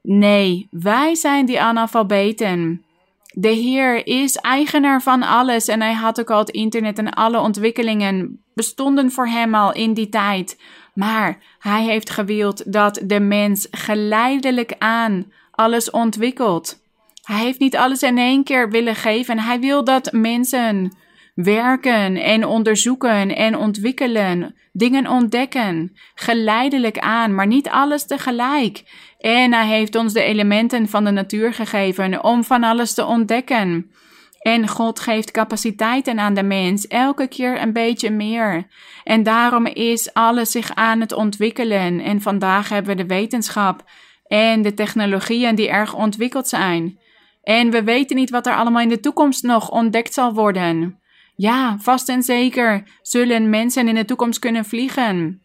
Nee, wij zijn die analfabeten. De Heer is eigenaar van alles en hij had ook al het internet en alle ontwikkelingen bestonden voor hem al in die tijd. Maar hij heeft gewild dat de mens geleidelijk aan alles ontwikkelt. Hij heeft niet alles in één keer willen geven. Hij wil dat mensen werken en onderzoeken en ontwikkelen, dingen ontdekken, geleidelijk aan, maar niet alles tegelijk. En hij heeft ons de elementen van de natuur gegeven om van alles te ontdekken. En God geeft capaciteiten aan de mens, elke keer een beetje meer. En daarom is alles zich aan het ontwikkelen. En vandaag hebben we de wetenschap en de technologieën die erg ontwikkeld zijn. En we weten niet wat er allemaal in de toekomst nog ontdekt zal worden. Ja, vast en zeker zullen mensen in de toekomst kunnen vliegen.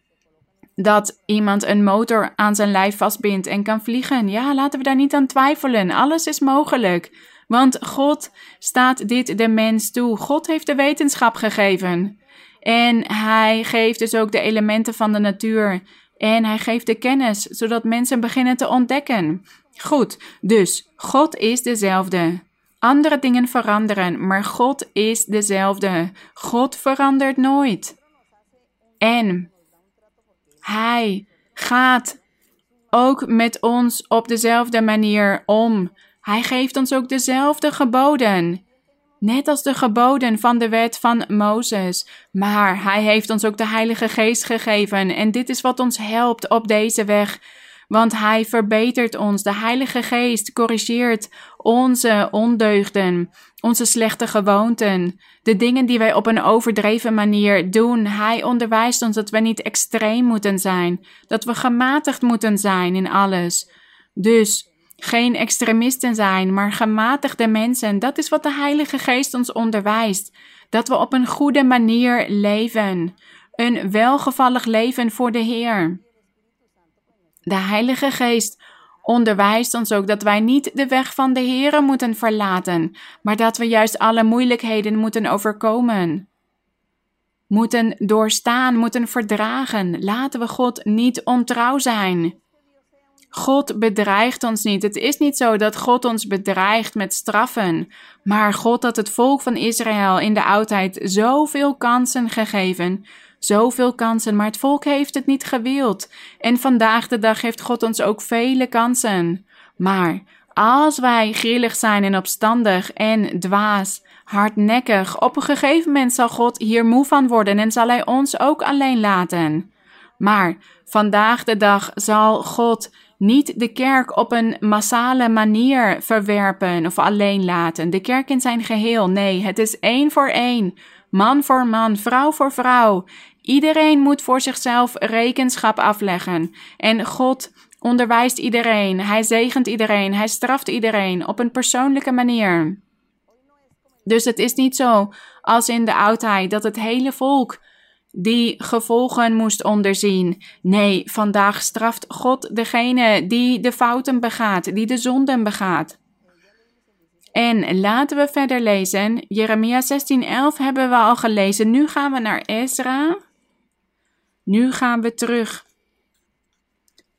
Dat iemand een motor aan zijn lijf vastbindt en kan vliegen. Ja, laten we daar niet aan twijfelen. Alles is mogelijk. Want God staat dit de mens toe. God heeft de wetenschap gegeven. En hij geeft dus ook de elementen van de natuur. En hij geeft de kennis, zodat mensen beginnen te ontdekken. Goed, dus God is dezelfde. Andere dingen veranderen, maar God is dezelfde. God verandert nooit. En Hij gaat ook met ons op dezelfde manier om. Hij geeft ons ook dezelfde geboden. Net als de geboden van de wet van Mozes. Maar Hij heeft ons ook de Heilige Geest gegeven. En dit is wat ons helpt op deze weg want Hij verbetert ons. De Heilige Geest corrigeert onze ondeugden, onze slechte gewoonten, de dingen die wij op een overdreven manier doen. Hij onderwijst ons dat we niet extreem moeten zijn, dat we gematigd moeten zijn in alles. Dus geen extremisten zijn, maar gematigde mensen. Dat is wat de Heilige Geest ons onderwijst. Dat we op een goede manier leven. Een welgevallig leven voor de Heer. De Heilige Geest onderwijst ons ook dat wij niet de weg van de Heer moeten verlaten, maar dat we juist alle moeilijkheden moeten overkomen. Moeten doorstaan, moeten verdragen. Laten we God niet ontrouw zijn. God bedreigt ons niet. Het is niet zo dat God ons bedreigt met straffen, maar God had het volk van Israël in de oudheid zoveel kansen gegeven. Zoveel kansen, maar het volk heeft het niet gewild. En vandaag de dag heeft God ons ook vele kansen. Maar als wij grillig zijn en opstandig en dwaas, hardnekkig, op een gegeven moment zal God hier moe van worden en zal Hij ons ook alleen laten. Maar vandaag de dag zal God niet de kerk op een massale manier verwerpen of alleen laten. De kerk in zijn geheel. Nee, het is één voor één. Man voor man, vrouw voor vrouw. Iedereen moet voor zichzelf rekenschap afleggen. En God onderwijst iedereen. Hij zegent iedereen. Hij straft iedereen op een persoonlijke manier. Dus het is niet zo als in de oudheid dat het hele volk die gevolgen moest onderzien. Nee, vandaag straft God degene die de fouten begaat, die de zonden begaat. En laten we verder lezen. Jeremia 16:11 hebben we al gelezen. Nu gaan we naar Ezra. Nu gaan we terug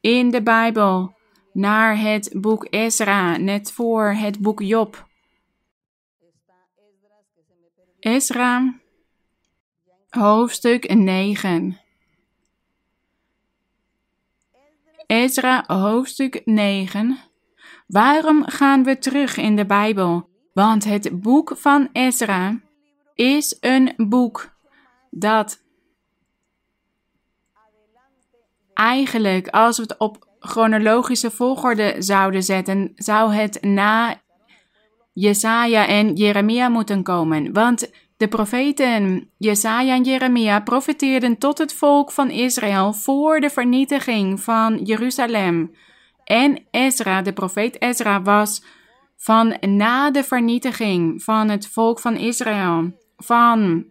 in de Bijbel naar het boek Ezra, net voor het boek Job. Ezra Hoofdstuk 9 Ezra hoofdstuk 9 Waarom gaan we terug in de Bijbel? Want het boek van Ezra is een boek dat eigenlijk, als we het op chronologische volgorde zouden zetten, zou het na Jesaja en Jeremia moeten komen. Want de profeten Jesaja en Jeremia profeteerden tot het volk van Israël voor de vernietiging van Jeruzalem. En Ezra, de profeet Ezra, was van na de vernietiging van het volk van Israël, van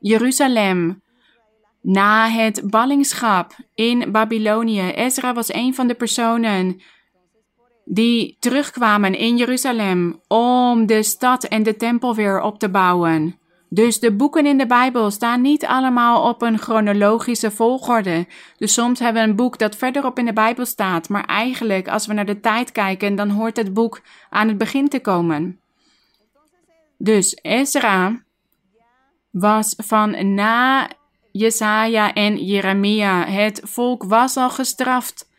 Jeruzalem, na het ballingschap in Babylonië. Ezra was een van de personen die terugkwamen in Jeruzalem om de stad en de tempel weer op te bouwen. Dus de boeken in de Bijbel staan niet allemaal op een chronologische volgorde. Dus soms hebben we een boek dat verderop in de Bijbel staat, maar eigenlijk als we naar de tijd kijken, dan hoort het boek aan het begin te komen. Dus Ezra was van na Jesaja en Jeremia. Het volk was al gestraft.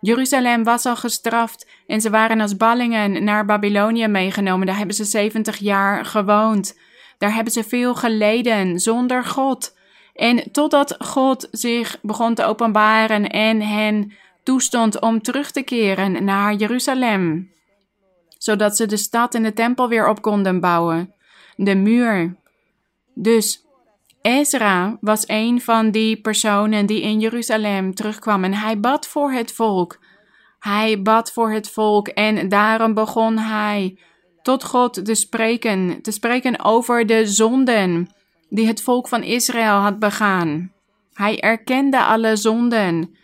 Jeruzalem was al gestraft en ze waren als ballingen naar Babylonië meegenomen. Daar hebben ze 70 jaar gewoond. Daar hebben ze veel geleden zonder God. En totdat God zich begon te openbaren en hen toestond om terug te keren naar Jeruzalem, zodat ze de stad en de tempel weer op konden bouwen, de muur. Dus Ezra was een van die personen die in Jeruzalem terugkwam en hij bad voor het volk. Hij bad voor het volk en daarom begon hij tot God te spreken, te spreken over de zonden die het volk van Israël had begaan. Hij erkende alle zonden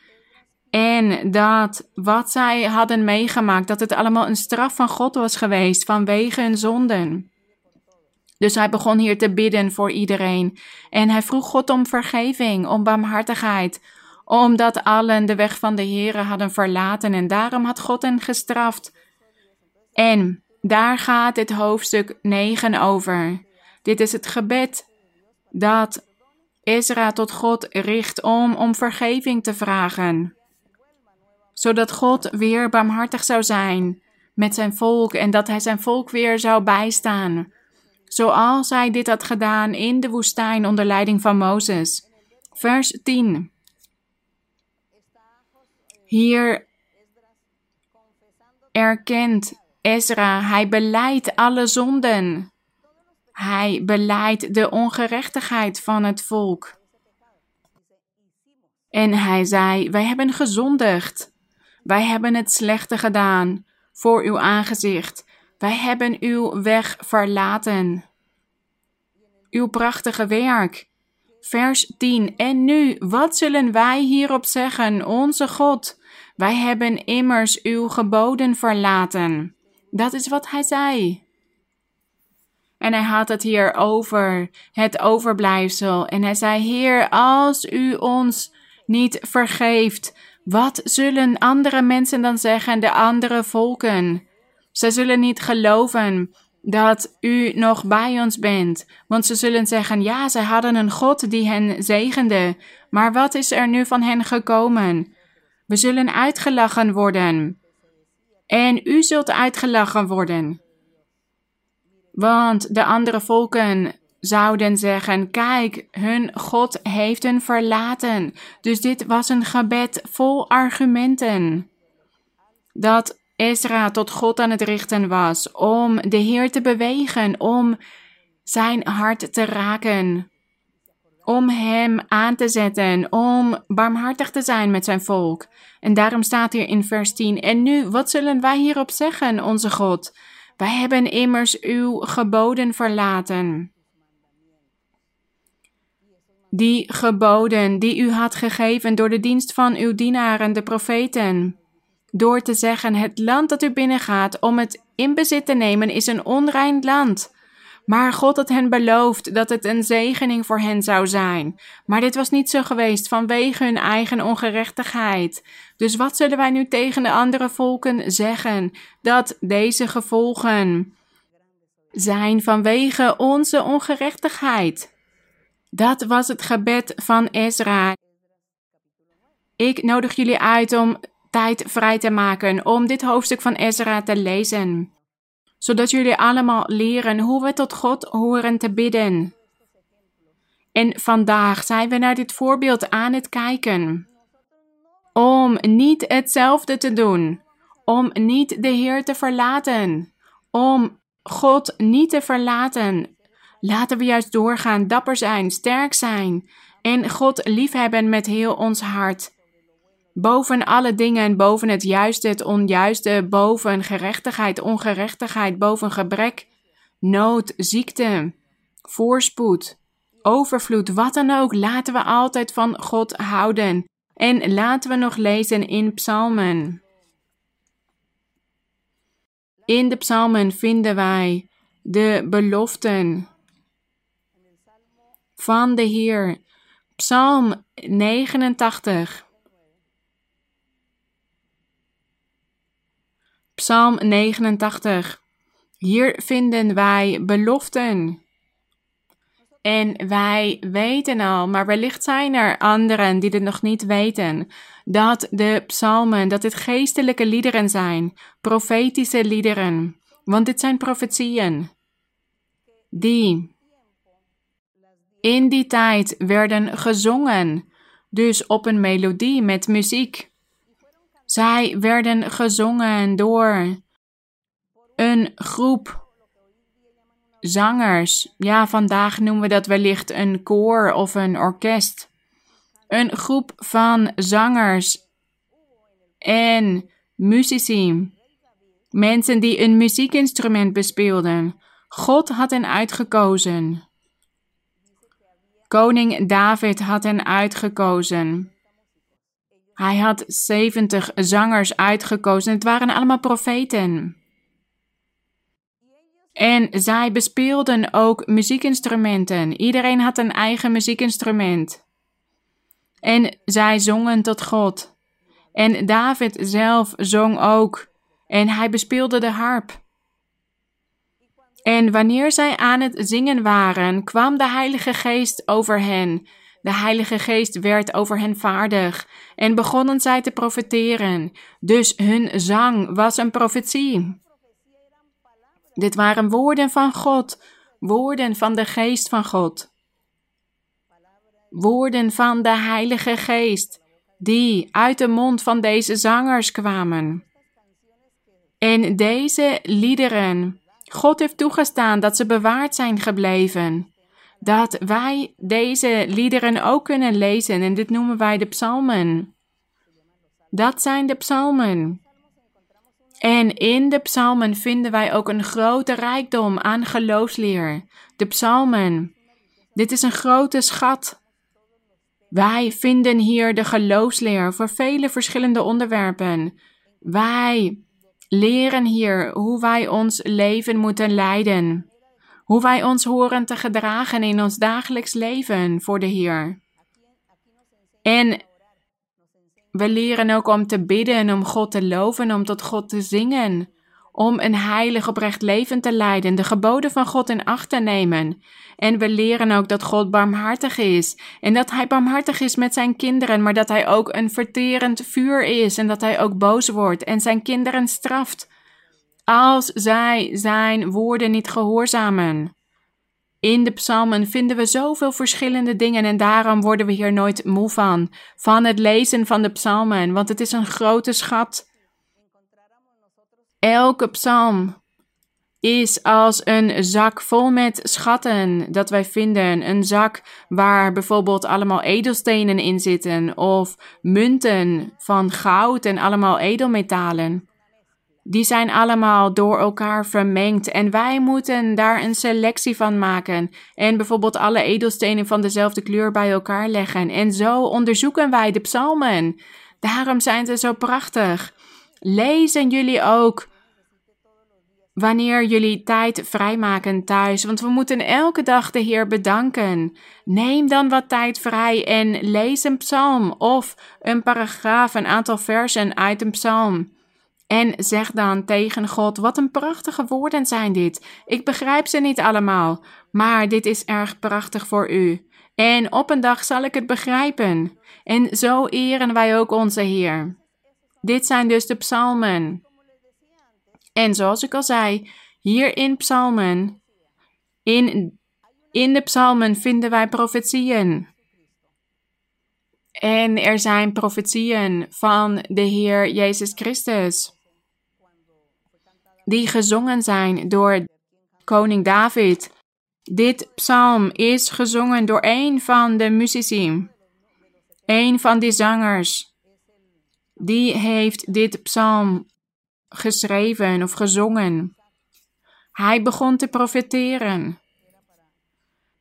en dat wat zij hadden meegemaakt, dat het allemaal een straf van God was geweest vanwege hun zonden. Dus hij begon hier te bidden voor iedereen. En hij vroeg God om vergeving, om barmhartigheid, omdat allen de weg van de Heere hadden verlaten en daarom had God hen gestraft. En daar gaat dit hoofdstuk 9 over. Dit is het gebed dat Ezra tot God richt om om vergeving te vragen. Zodat God weer barmhartig zou zijn met zijn volk en dat hij zijn volk weer zou bijstaan. Zoals hij dit had gedaan in de woestijn onder leiding van Mozes. Vers 10. Hier erkent Ezra, hij beleidt alle zonden. Hij beleidt de ongerechtigheid van het volk. En hij zei: Wij hebben gezondigd. Wij hebben het slechte gedaan voor uw aangezicht. Wij hebben uw weg verlaten. Uw prachtige werk. Vers 10. En nu, wat zullen wij hierop zeggen, onze God? Wij hebben immers uw geboden verlaten. Dat is wat hij zei. En hij had het hier over het overblijfsel. En hij zei: Heer, als u ons niet vergeeft, wat zullen andere mensen dan zeggen, de andere volken? Ze zullen niet geloven dat u nog bij ons bent. Want ze zullen zeggen: Ja, ze hadden een God die hen zegende. Maar wat is er nu van hen gekomen? We zullen uitgelachen worden. En u zult uitgelachen worden. Want de andere volken zouden zeggen: Kijk, hun God heeft hen verlaten. Dus dit was een gebed vol argumenten. Dat Ezra tot God aan het richten was om de Heer te bewegen, om zijn hart te raken, om hem aan te zetten, om barmhartig te zijn met zijn volk. En daarom staat hier in vers 10: En nu, wat zullen wij hierop zeggen, onze God? Wij hebben immers uw geboden verlaten. Die geboden die u had gegeven door de dienst van uw dienaren, de profeten. Door te zeggen: Het land dat u binnengaat om het in bezit te nemen is een onrein land. Maar God had hen beloofd dat het een zegening voor hen zou zijn. Maar dit was niet zo geweest vanwege hun eigen ongerechtigheid. Dus wat zullen wij nu tegen de andere volken zeggen? Dat deze gevolgen zijn vanwege onze ongerechtigheid. Dat was het gebed van Ezra. Ik nodig jullie uit om tijd vrij te maken om dit hoofdstuk van Ezra te lezen zodat jullie allemaal leren hoe we tot God horen te bidden. En vandaag zijn we naar dit voorbeeld aan het kijken. Om niet hetzelfde te doen, om niet de Heer te verlaten, om God niet te verlaten. Laten we juist doorgaan, dapper zijn, sterk zijn en God liefhebben met heel ons hart. Boven alle dingen, boven het juiste, het onjuiste, boven gerechtigheid, ongerechtigheid, boven gebrek, nood, ziekte, voorspoed, overvloed, wat dan ook, laten we altijd van God houden. En laten we nog lezen in Psalmen. In de Psalmen vinden wij de beloften van de Heer. Psalm 89. Psalm 89. Hier vinden wij beloften. En wij weten al, maar wellicht zijn er anderen die het nog niet weten, dat de psalmen, dat het geestelijke liederen zijn, profetische liederen, want dit zijn profetieën, die in die tijd werden gezongen, dus op een melodie met muziek. Zij werden gezongen door een groep zangers. Ja, vandaag noemen we dat wellicht een koor of een orkest. Een groep van zangers en muzici. Mensen die een muziekinstrument bespeelden. God had hen uitgekozen. Koning David had hen uitgekozen. Hij had 70 zangers uitgekozen. Het waren allemaal profeten. En zij bespeelden ook muziekinstrumenten. Iedereen had een eigen muziekinstrument. En zij zongen tot God. En David zelf zong ook. En hij bespeelde de harp. En wanneer zij aan het zingen waren, kwam de Heilige Geest over hen de Heilige Geest werd over hen vaardig en begonnen zij te profeteren. Dus hun zang was een profetie. Dit waren woorden van God, woorden van de Geest van God. Woorden van de Heilige Geest, die uit de mond van deze zangers kwamen. En deze liederen, God heeft toegestaan dat ze bewaard zijn gebleven dat wij deze liederen ook kunnen lezen en dit noemen wij de psalmen. Dat zijn de psalmen. En in de psalmen vinden wij ook een grote rijkdom aan geloofsleer. De psalmen. Dit is een grote schat. Wij vinden hier de geloofsleer voor vele verschillende onderwerpen. Wij leren hier hoe wij ons leven moeten leiden. Hoe wij ons horen te gedragen in ons dagelijks leven voor de Heer. En we leren ook om te bidden, om God te loven, om tot God te zingen. Om een heilig oprecht leven te leiden, de geboden van God in acht te nemen. En we leren ook dat God barmhartig is. En dat Hij barmhartig is met zijn kinderen, maar dat Hij ook een verterend vuur is. En dat Hij ook boos wordt en zijn kinderen straft. Als zij zijn woorden niet gehoorzamen. In de psalmen vinden we zoveel verschillende dingen en daarom worden we hier nooit moe van. Van het lezen van de psalmen, want het is een grote schat. Elke psalm is als een zak vol met schatten dat wij vinden. Een zak waar bijvoorbeeld allemaal edelstenen in zitten of munten van goud en allemaal edelmetalen die zijn allemaal door elkaar vermengd. En wij moeten daar een selectie van maken. En bijvoorbeeld alle edelstenen van dezelfde kleur bij elkaar leggen. En zo onderzoeken wij de psalmen. Daarom zijn ze zo prachtig. Lezen jullie ook wanneer jullie tijd vrijmaken thuis. Want we moeten elke dag de Heer bedanken. Neem dan wat tijd vrij en lees een psalm of een paragraaf, een aantal versen uit een psalm. En zeg dan tegen God: Wat een prachtige woorden zijn dit. Ik begrijp ze niet allemaal, maar dit is erg prachtig voor u. En op een dag zal ik het begrijpen. En zo eren wij ook onze Heer. Dit zijn dus de psalmen. En zoals ik al zei, hier in psalmen, in, in de psalmen vinden wij profetieën. En er zijn profetieën van de Heer Jezus Christus die gezongen zijn door koning David. Dit psalm is gezongen door een van de muzici, een van die zangers. Die heeft dit psalm geschreven of gezongen. Hij begon te profeteren.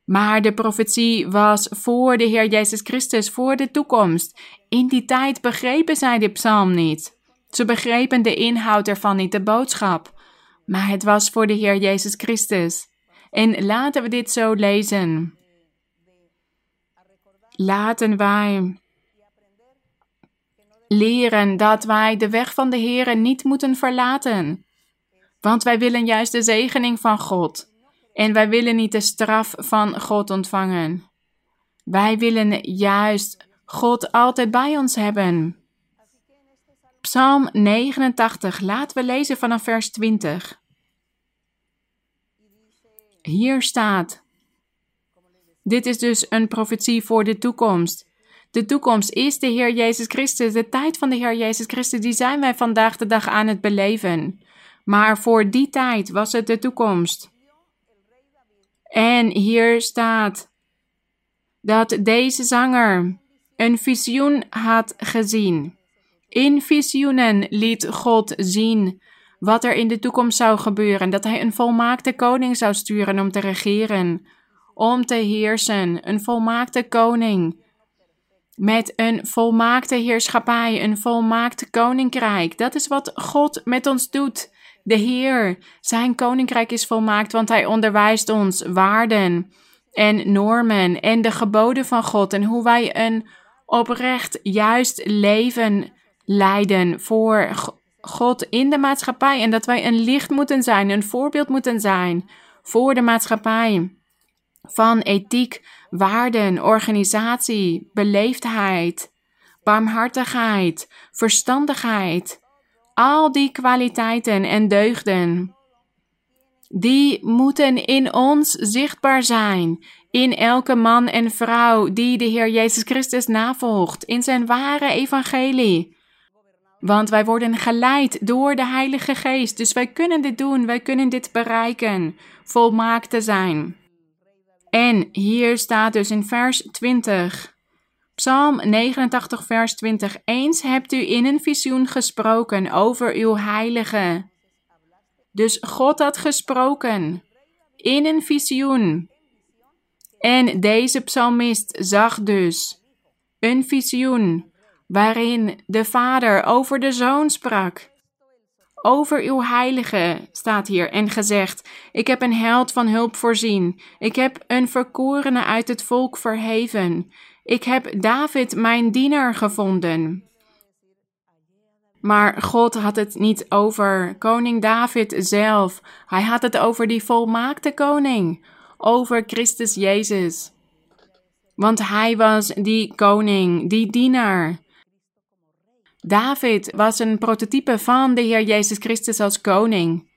Maar de profetie was voor de Heer Jezus Christus, voor de toekomst. In die tijd begrepen zij dit psalm niet. Ze begrepen de inhoud ervan niet, de boodschap maar het was voor de Heer Jezus Christus. En laten we dit zo lezen. Laten wij leren dat wij de weg van de Heer niet moeten verlaten. Want wij willen juist de zegening van God. En wij willen niet de straf van God ontvangen. Wij willen juist God altijd bij ons hebben. Psalm 89, laten we lezen vanaf vers 20. Hier staat. Dit is dus een profetie voor de toekomst. De toekomst is de Heer Jezus Christus. De tijd van de Heer Jezus Christus, die zijn wij vandaag de dag aan het beleven. Maar voor die tijd was het de toekomst. En hier staat dat deze zanger een visioen had gezien. In visioenen liet God zien wat er in de toekomst zou gebeuren, dat hij een volmaakte koning zou sturen om te regeren, om te heersen, een volmaakte koning. Met een volmaakte heerschappij, een volmaakt koninkrijk. Dat is wat God met ons doet. De Heer, zijn koninkrijk is volmaakt, want hij onderwijst ons waarden en normen en de geboden van God en hoe wij een oprecht juist leven leiden voor God in de maatschappij en dat wij een licht moeten zijn, een voorbeeld moeten zijn voor de maatschappij van ethiek, waarden, organisatie, beleefdheid, barmhartigheid, verstandigheid. Al die kwaliteiten en deugden, die moeten in ons zichtbaar zijn, in elke man en vrouw die de Heer Jezus Christus navolgt, in zijn ware evangelie. Want wij worden geleid door de Heilige Geest. Dus wij kunnen dit doen, wij kunnen dit bereiken, volmaakt te zijn. En hier staat dus in vers 20: Psalm 89, vers 20. Eens hebt u in een visioen gesproken over uw heilige. Dus God had gesproken in een visioen. En deze psalmist zag dus een visioen waarin de Vader over de Zoon sprak. Over uw heilige staat hier en gezegd: Ik heb een held van hulp voorzien. Ik heb een verkorene uit het volk verheven. Ik heb David mijn dienaar gevonden. Maar God had het niet over koning David zelf. Hij had het over die volmaakte koning, over Christus Jezus. Want hij was die koning, die dienaar. David was een prototype van de Heer Jezus Christus als koning.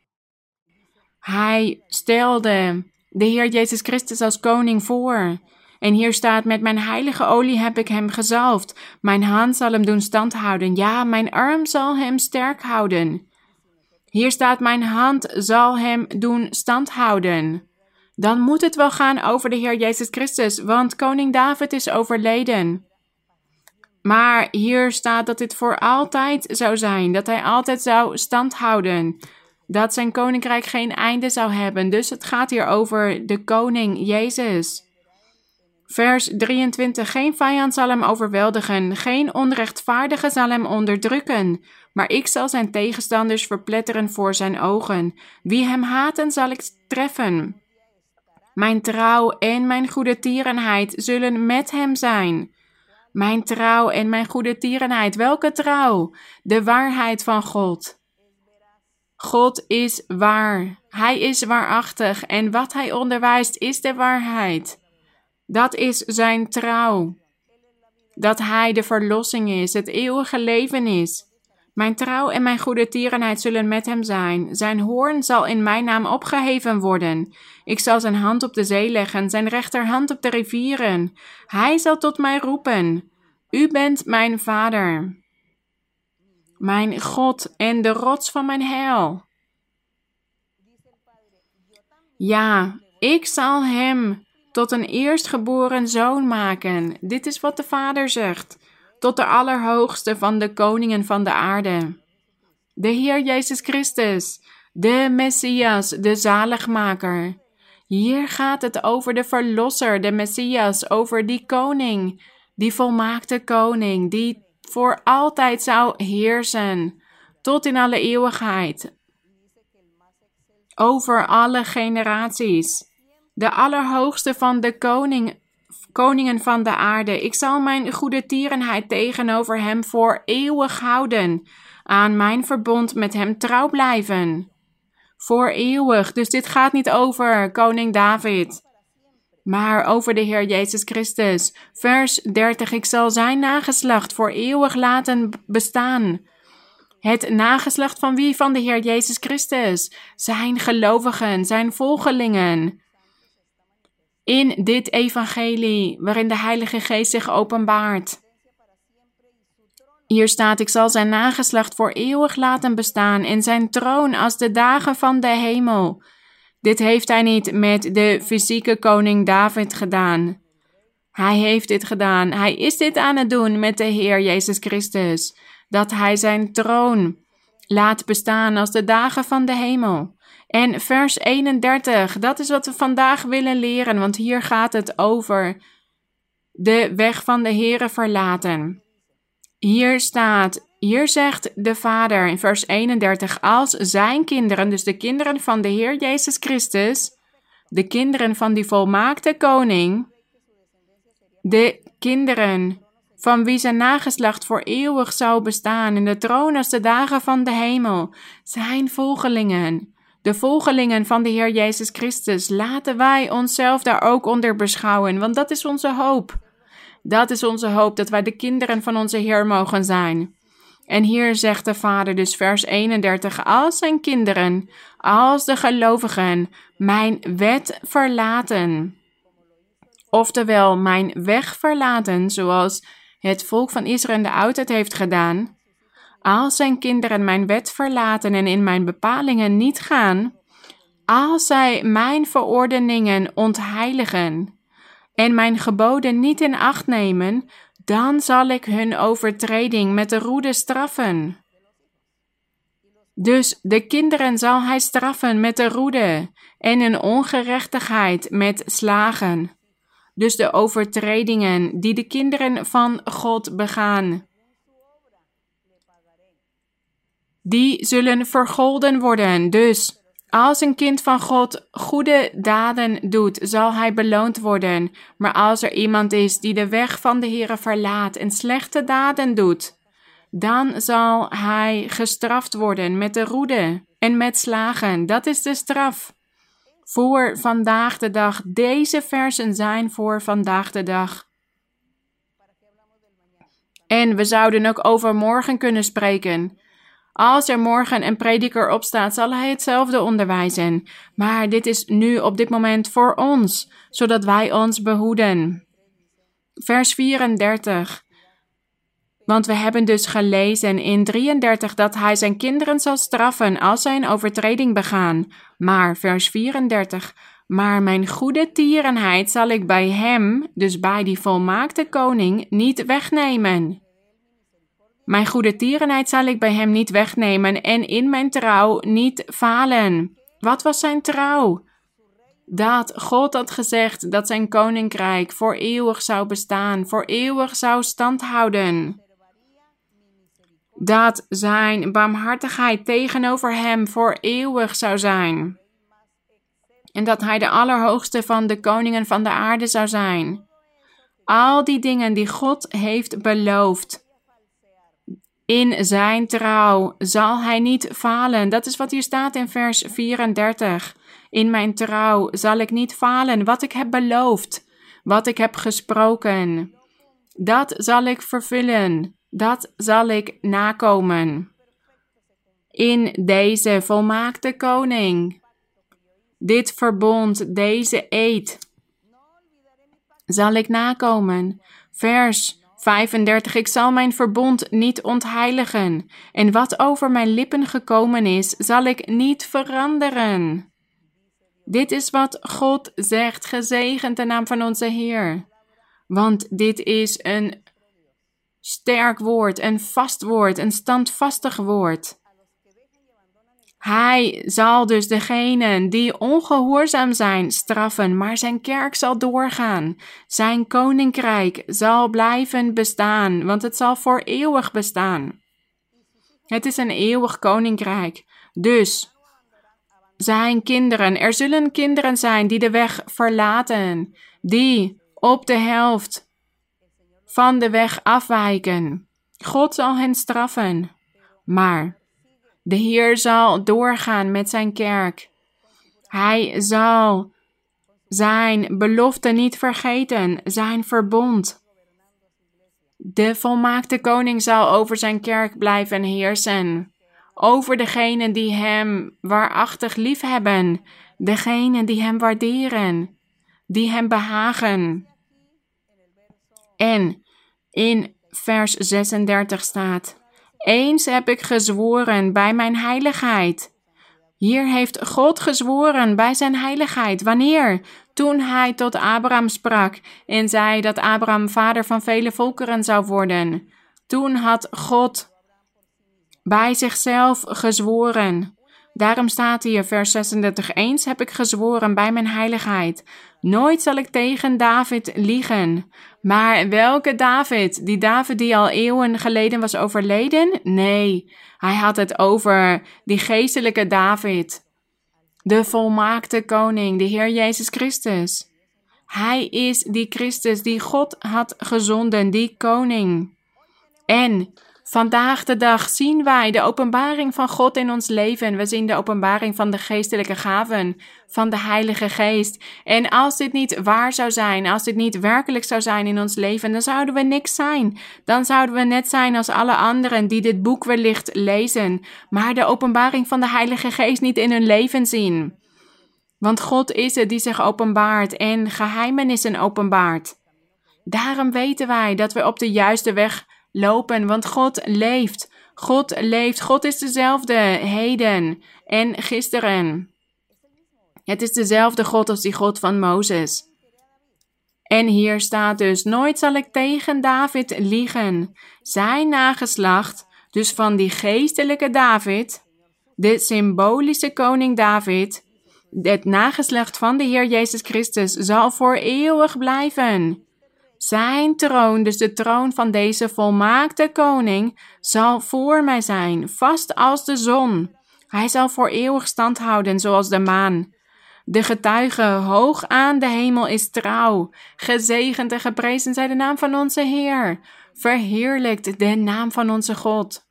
Hij stelde de Heer Jezus Christus als koning voor. En hier staat: Met mijn heilige olie heb ik hem gezalfd. Mijn hand zal hem doen standhouden. Ja, mijn arm zal hem sterk houden. Hier staat: Mijn hand zal hem doen standhouden. Dan moet het wel gaan over de Heer Jezus Christus, want koning David is overleden. Maar hier staat dat dit voor altijd zou zijn, dat hij altijd zou standhouden, dat zijn koninkrijk geen einde zou hebben. Dus het gaat hier over de koning Jezus. Vers 23: Geen vijand zal hem overweldigen, geen onrechtvaardige zal hem onderdrukken, maar ik zal zijn tegenstanders verpletteren voor zijn ogen. Wie hem haten, zal ik treffen. Mijn trouw en mijn goede tierenheid zullen met hem zijn. Mijn trouw en mijn goede tierenheid. Welke trouw? De waarheid van God. God is waar. Hij is waarachtig en wat hij onderwijst is de waarheid. Dat is zijn trouw. Dat hij de verlossing is, het eeuwige leven is. Mijn trouw en mijn goede tierenheid zullen met hem zijn. Zijn hoorn zal in mijn naam opgeheven worden. Ik zal zijn hand op de zee leggen, zijn rechterhand op de rivieren. Hij zal tot mij roepen: U bent mijn vader, mijn God en de rots van mijn heil. Ja, ik zal hem tot een eerstgeboren zoon maken. Dit is wat de Vader zegt tot de Allerhoogste van de koningen van de aarde. De Heer Jezus Christus, de Messias, de zaligmaker. Hier gaat het over de Verlosser, de Messias, over die koning, die volmaakte koning, die voor altijd zou heersen, tot in alle eeuwigheid, over alle generaties. De Allerhoogste van de koning, koningen van de aarde. Ik zal mijn goede tierenheid tegenover hem voor eeuwig houden. Aan mijn verbond met hem trouw blijven. Voor eeuwig. Dus dit gaat niet over koning David. Maar over de Heer Jezus Christus. Vers 30. Ik zal zijn nageslacht voor eeuwig laten bestaan. Het nageslacht van wie? Van de Heer Jezus Christus. Zijn gelovigen, zijn volgelingen in dit evangelie waarin de Heilige Geest zich openbaart. Hier staat: Ik zal zijn nageslacht voor eeuwig laten bestaan en zijn troon als de dagen van de hemel. Dit heeft hij niet met de fysieke koning David gedaan. Hij heeft dit gedaan. Hij is dit aan het doen met de Heer Jezus Christus. Dat hij zijn troon laat bestaan als de dagen van de hemel. En vers 31, dat is wat we vandaag willen leren, want hier gaat het over de weg van de Here verlaten. Hier staat, hier zegt de Vader in vers 31, als zijn kinderen, dus de kinderen van de Heer Jezus Christus, de kinderen van die volmaakte koning, de kinderen van wie zijn nageslacht voor eeuwig zou bestaan in de troon als de dagen van de hemel, zijn volgelingen de volgelingen van de Heer Jezus Christus, laten wij onszelf daar ook onder beschouwen, want dat is onze hoop. Dat is onze hoop, dat wij de kinderen van onze Heer mogen zijn. En hier zegt de Vader dus vers 31, als zijn kinderen, als de gelovigen, mijn wet verlaten. Oftewel, mijn weg verlaten, zoals het volk van Israël in de oudheid heeft gedaan, als zijn kinderen mijn wet verlaten en in mijn bepalingen niet gaan, als zij mijn verordeningen ontheiligen en mijn geboden niet in acht nemen, dan zal ik hun overtreding met de roede straffen. Dus de kinderen zal hij straffen met de roede en hun ongerechtigheid met slagen. Dus de overtredingen die de kinderen van God begaan. Die zullen vergolden worden. Dus als een kind van God goede daden doet, zal hij beloond worden. Maar als er iemand is die de weg van de Heere verlaat en slechte daden doet, dan zal hij gestraft worden met de roede en met slagen. Dat is de straf. Voor vandaag de dag. Deze versen zijn voor vandaag de dag. En we zouden ook over morgen kunnen spreken. Als er morgen een prediker opstaat, zal hij hetzelfde onderwijzen. Maar dit is nu op dit moment voor ons, zodat wij ons behoeden. Vers 34. Want we hebben dus gelezen in 33 dat hij zijn kinderen zal straffen als zij een overtreding begaan. Maar vers 34. Maar mijn goede tierenheid zal ik bij hem, dus bij die volmaakte koning, niet wegnemen. Mijn goede tierenheid zal ik bij hem niet wegnemen en in mijn trouw niet falen. Wat was zijn trouw? Dat God had gezegd dat zijn koninkrijk voor eeuwig zou bestaan, voor eeuwig zou standhouden. Dat zijn barmhartigheid tegenover hem voor eeuwig zou zijn. En dat hij de allerhoogste van de koningen van de aarde zou zijn. Al die dingen die God heeft beloofd in zijn trouw zal hij niet falen. Dat is wat hier staat in vers 34. In mijn trouw zal ik niet falen. Wat ik heb beloofd, wat ik heb gesproken, dat zal ik vervullen. Dat zal ik nakomen. In deze volmaakte koning. Dit verbond, deze eed, zal ik nakomen. Vers 35. Ik zal mijn verbond niet ontheiligen. En wat over mijn lippen gekomen is, zal ik niet veranderen. Dit is wat God zegt, gezegend de naam van onze Heer. Want dit is een sterk woord, een vast woord, een standvastig woord. Hij zal dus degenen die ongehoorzaam zijn straffen, maar zijn kerk zal doorgaan. Zijn koninkrijk zal blijven bestaan, want het zal voor eeuwig bestaan. Het is een eeuwig koninkrijk. Dus zijn kinderen, er zullen kinderen zijn die de weg verlaten, die op de helft van de weg afwijken. God zal hen straffen. Maar de Heer zal doorgaan met zijn kerk. Hij zal zijn belofte niet vergeten, zijn verbond. De volmaakte koning zal over zijn kerk blijven heersen. Over degenen die hem waarachtig liefhebben, degenen die hem waarderen, die hem behagen. En in vers 36 staat: eens heb ik gezworen bij mijn heiligheid. Hier heeft God gezworen bij zijn heiligheid. Wanneer? Toen hij tot Abraham sprak en zei dat Abraham vader van vele volkeren zou worden. Toen had God bij zichzelf gezworen. Daarom staat hier, vers 36, eens heb ik gezworen bij mijn heiligheid. Nooit zal ik tegen David liegen. Maar welke David? Die David die al eeuwen geleden was overleden? Nee, hij had het over die geestelijke David. De volmaakte koning, de Heer Jezus Christus. Hij is die Christus die God had gezonden, die koning. En Vandaag de dag zien wij de openbaring van God in ons leven. We zien de openbaring van de geestelijke gaven, van de Heilige Geest. En als dit niet waar zou zijn, als dit niet werkelijk zou zijn in ons leven, dan zouden we niks zijn. Dan zouden we net zijn als alle anderen die dit boek wellicht lezen, maar de openbaring van de Heilige Geest niet in hun leven zien. Want God is het die zich openbaart en geheimenissen openbaart. Daarom weten wij dat we op de juiste weg lopen, want God leeft. God leeft. God is dezelfde heden en gisteren. Het is dezelfde God als die God van Mozes. En hier staat dus: Nooit zal ik tegen David liegen. Zijn nageslacht, dus van die geestelijke David, de symbolische koning David, het nageslacht van de Heer Jezus Christus, zal voor eeuwig blijven. Zijn troon, dus de troon van deze volmaakte koning, zal voor mij zijn, vast als de zon. Hij zal voor eeuwig stand houden, zoals de maan. De getuige hoog aan de hemel is trouw. Gezegend en geprezen zij de naam van onze Heer. Verheerlijkt de naam van onze God.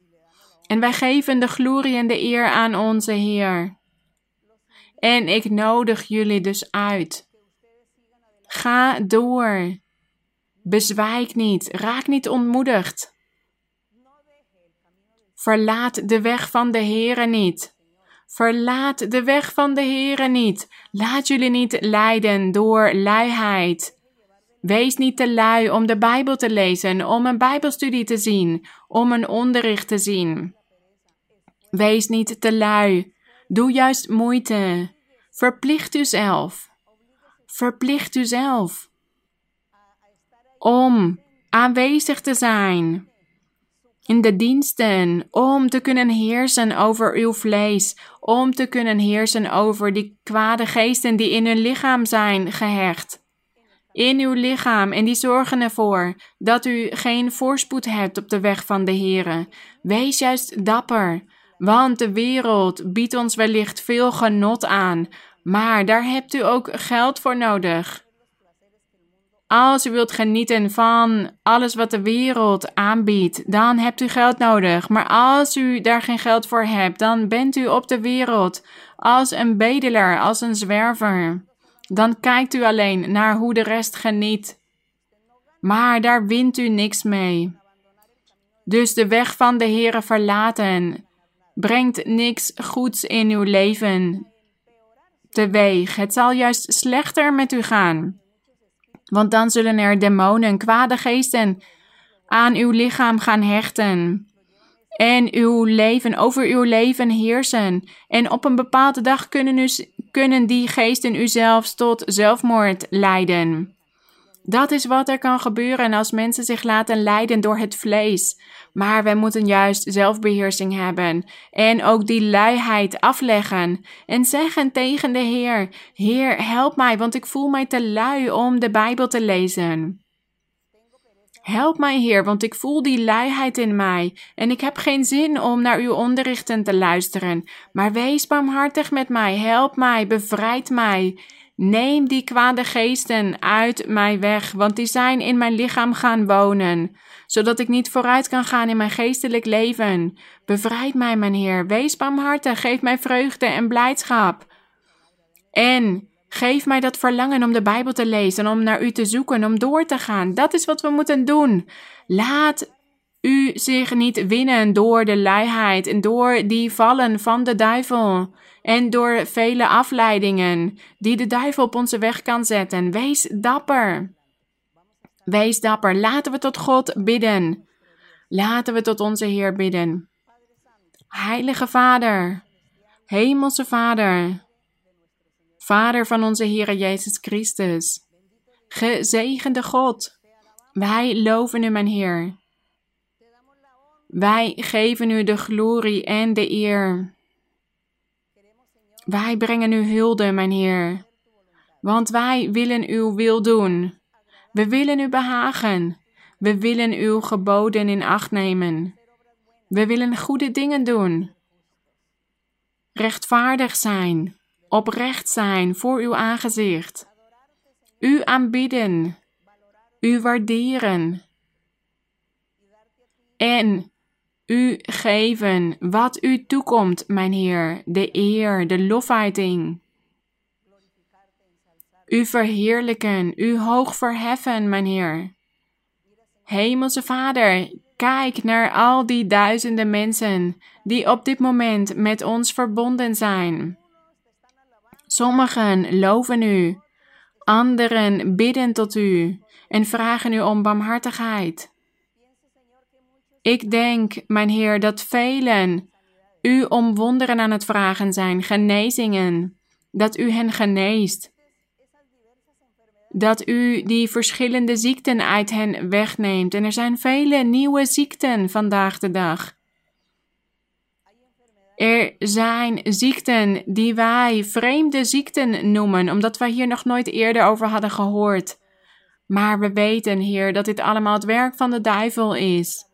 En wij geven de glorie en de eer aan onze Heer. En ik nodig jullie dus uit. Ga door. Bezwijk niet. Raak niet ontmoedigd. Verlaat de weg van de Heere niet. Verlaat de weg van de Heere niet. Laat jullie niet leiden door luiheid. Wees niet te lui om de Bijbel te lezen, om een Bijbelstudie te zien, om een onderricht te zien. Wees niet te lui. Doe juist moeite. Verplicht uzelf. Verplicht uzelf. Om aanwezig te zijn in de diensten, om te kunnen heersen over uw vlees, om te kunnen heersen over die kwade geesten die in uw lichaam zijn gehecht. In uw lichaam en die zorgen ervoor dat u geen voorspoed hebt op de weg van de Here. Wees juist dapper, want de wereld biedt ons wellicht veel genot aan, maar daar hebt u ook geld voor nodig. Als u wilt genieten van alles wat de wereld aanbiedt, dan hebt u geld nodig. Maar als u daar geen geld voor hebt, dan bent u op de wereld als een bedelaar, als een zwerver. Dan kijkt u alleen naar hoe de rest geniet. Maar daar wint u niks mee. Dus de weg van de Heere verlaten brengt niks goeds in uw leven teweeg. Het zal juist slechter met u gaan. Want dan zullen er demonen, kwade geesten aan uw lichaam gaan hechten. En uw leven, over uw leven heersen. En op een bepaalde dag kunnen, u, kunnen die geesten u zelfs tot zelfmoord leiden. Dat is wat er kan gebeuren als mensen zich laten leiden door het vlees. Maar wij moeten juist zelfbeheersing hebben en ook die luiheid afleggen en zeggen tegen de Heer: Heer, help mij, want ik voel mij te lui om de Bijbel te lezen. Help mij, Heer, want ik voel die luiheid in mij en ik heb geen zin om naar uw onderrichten te luisteren. Maar wees barmhartig met mij, help mij, bevrijd mij. Neem die kwade geesten uit mij weg, want die zijn in mijn lichaam gaan wonen, zodat ik niet vooruit kan gaan in mijn geestelijk leven. Bevrijd mij, mijn Heer, wees barmhartig, geef mij vreugde en blijdschap. En geef mij dat verlangen om de Bijbel te lezen, om naar u te zoeken, om door te gaan. Dat is wat we moeten doen. Laat u zich niet winnen door de luiheid en door die vallen van de duivel en door vele afleidingen die de duivel op onze weg kan zetten. Wees dapper. Wees dapper. Laten we tot God bidden. Laten we tot onze Heer bidden. Heilige Vader, Hemelse Vader, Vader van onze Heer Jezus Christus, gezegende God, wij loven u, mijn Heer. Wij geven u de glorie en de eer. Wij brengen u hulde, mijn Heer, want wij willen uw wil doen. We willen u behagen. We willen uw geboden in acht nemen. We willen goede dingen doen. Rechtvaardig zijn, oprecht zijn voor uw aangezicht. U aanbidden, u waarderen. En u geven wat u toekomt, mijn Heer, de eer, de lofheiting. U verheerlijken, u hoog verheffen, mijn Heer. Hemelse Vader, kijk naar al die duizenden mensen die op dit moment met ons verbonden zijn. Sommigen loven u, anderen bidden tot u en vragen u om barmhartigheid. Ik denk, mijn Heer, dat velen u om wonderen aan het vragen zijn, genezingen, dat u hen geneest. dat u die verschillende ziekten uit hen wegneemt. En er zijn vele nieuwe ziekten vandaag de dag. Er zijn ziekten die wij vreemde ziekten noemen, omdat wij hier nog nooit eerder over hadden gehoord. Maar we weten, Heer, dat dit allemaal het werk van de duivel is.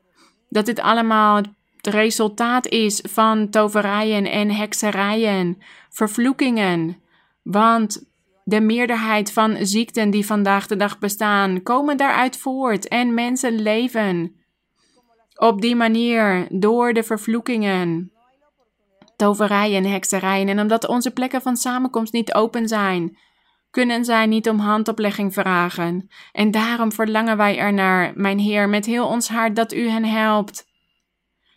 Dat dit allemaal het resultaat is van toverijen en hekserijen, vervloekingen. Want de meerderheid van ziekten die vandaag de dag bestaan, komen daaruit voort en mensen leven op die manier door de vervloekingen, toverijen en hekserijen. En omdat onze plekken van samenkomst niet open zijn, kunnen zij niet om handoplegging vragen. En daarom verlangen wij ernaar, mijn Heer, met heel ons hart dat u hen helpt.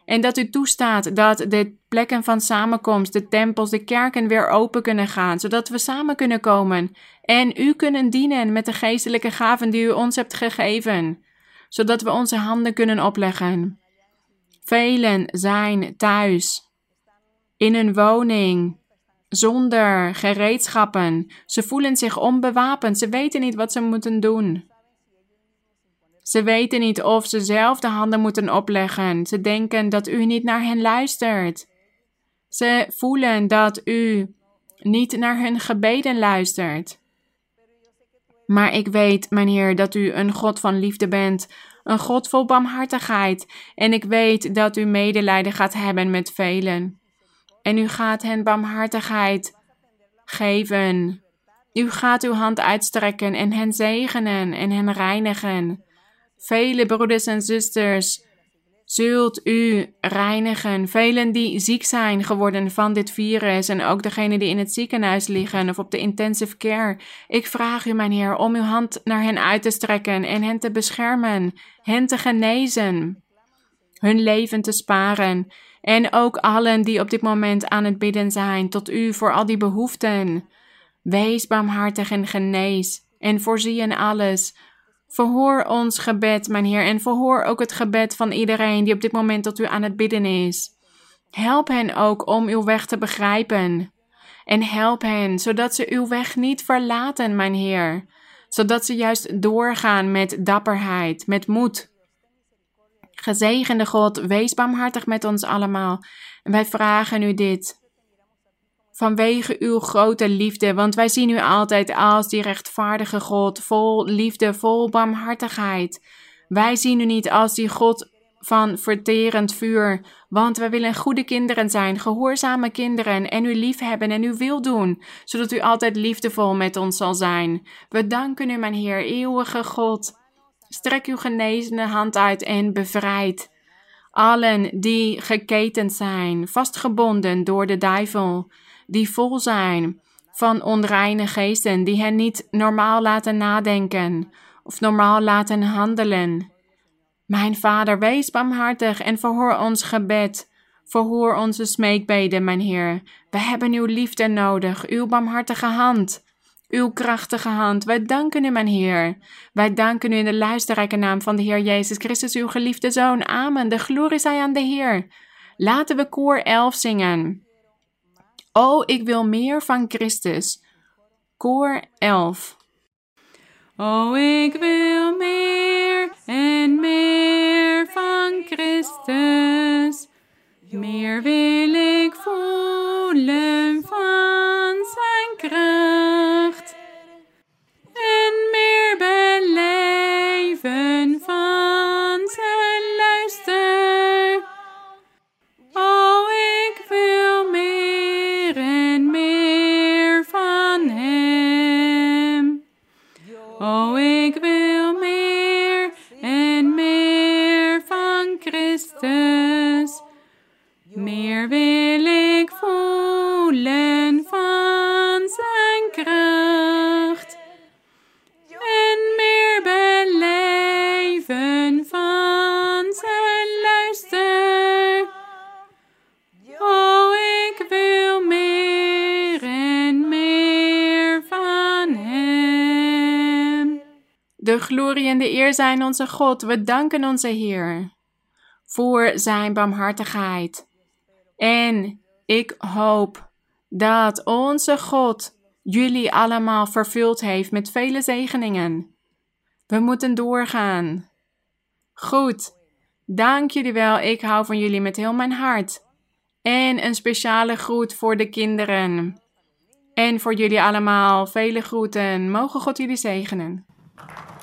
En dat u toestaat dat de plekken van samenkomst, de tempels, de kerken weer open kunnen gaan, zodat we samen kunnen komen en u kunnen dienen met de geestelijke gaven die u ons hebt gegeven, zodat we onze handen kunnen opleggen. Velen zijn thuis, in een woning, zonder gereedschappen. Ze voelen zich onbewapend, ze weten niet wat ze moeten doen. Ze weten niet of ze zelf de handen moeten opleggen. Ze denken dat u niet naar hen luistert. Ze voelen dat u niet naar hun gebeden luistert. Maar ik weet, mijn Heer, dat u een God van liefde bent, een God vol barmhartigheid, en ik weet dat u medelijden gaat hebben met velen. En u gaat hen barmhartigheid geven. U gaat uw hand uitstrekken en hen zegenen en hen reinigen. Vele broeders en zusters zult u reinigen. Velen die ziek zijn geworden van dit virus en ook degenen die in het ziekenhuis liggen of op de intensive care. Ik vraag u, mijn Heer, om uw hand naar hen uit te strekken en hen te beschermen, hen te genezen, hun leven te sparen. En ook allen die op dit moment aan het bidden zijn tot u voor al die behoeften. Wees barmhartig en genees en voorzie in alles Verhoor ons gebed, mijn Heer, en verhoor ook het gebed van iedereen die op dit moment tot u aan het bidden is. Help hen ook om uw weg te begrijpen. En help hen, zodat ze uw weg niet verlaten, mijn Heer. Zodat ze juist doorgaan met dapperheid, met moed. Gezegende God, wees barmhartig met ons allemaal. En wij vragen u dit vanwege uw grote liefde, want wij zien u altijd als die rechtvaardige God, vol liefde, vol barmhartigheid. Wij zien u niet als die God van verterend vuur, want wij willen goede kinderen zijn, gehoorzame kinderen en u liefhebben en u wil doen, zodat u altijd liefdevol met ons zal zijn. We danken u, mijn Heer, eeuwige God. Strek uw genezende hand uit en bevrijd allen die geketend zijn, vastgebonden door de duivel die vol zijn van onreine geesten, die hen niet normaal laten nadenken of normaal laten handelen. Mijn Vader, wees barmhartig en verhoor ons gebed. Verhoor onze smeekbeden, mijn Heer. We hebben uw liefde nodig, uw barmhartige hand, uw krachtige hand. Wij danken u, mijn Heer. Wij danken u in de luisterrijke naam van de Heer Jezus Christus, uw geliefde Zoon. Amen. De glorie zij aan de Heer. Laten we koor 11 zingen. Oh, ik wil meer van Christus. Koor 11. Oh, ik wil meer en meer van Christus. Meer wil ik voelen van glorie en de eer zijn onze God. We danken onze Heer voor zijn barmhartigheid. En ik hoop dat onze God jullie allemaal vervuld heeft met vele zegeningen. We moeten doorgaan. Goed, dank jullie wel. Ik hou van jullie met heel mijn hart. En een speciale groet voor de kinderen. En voor jullie allemaal vele groeten. Mogen God jullie zegenen.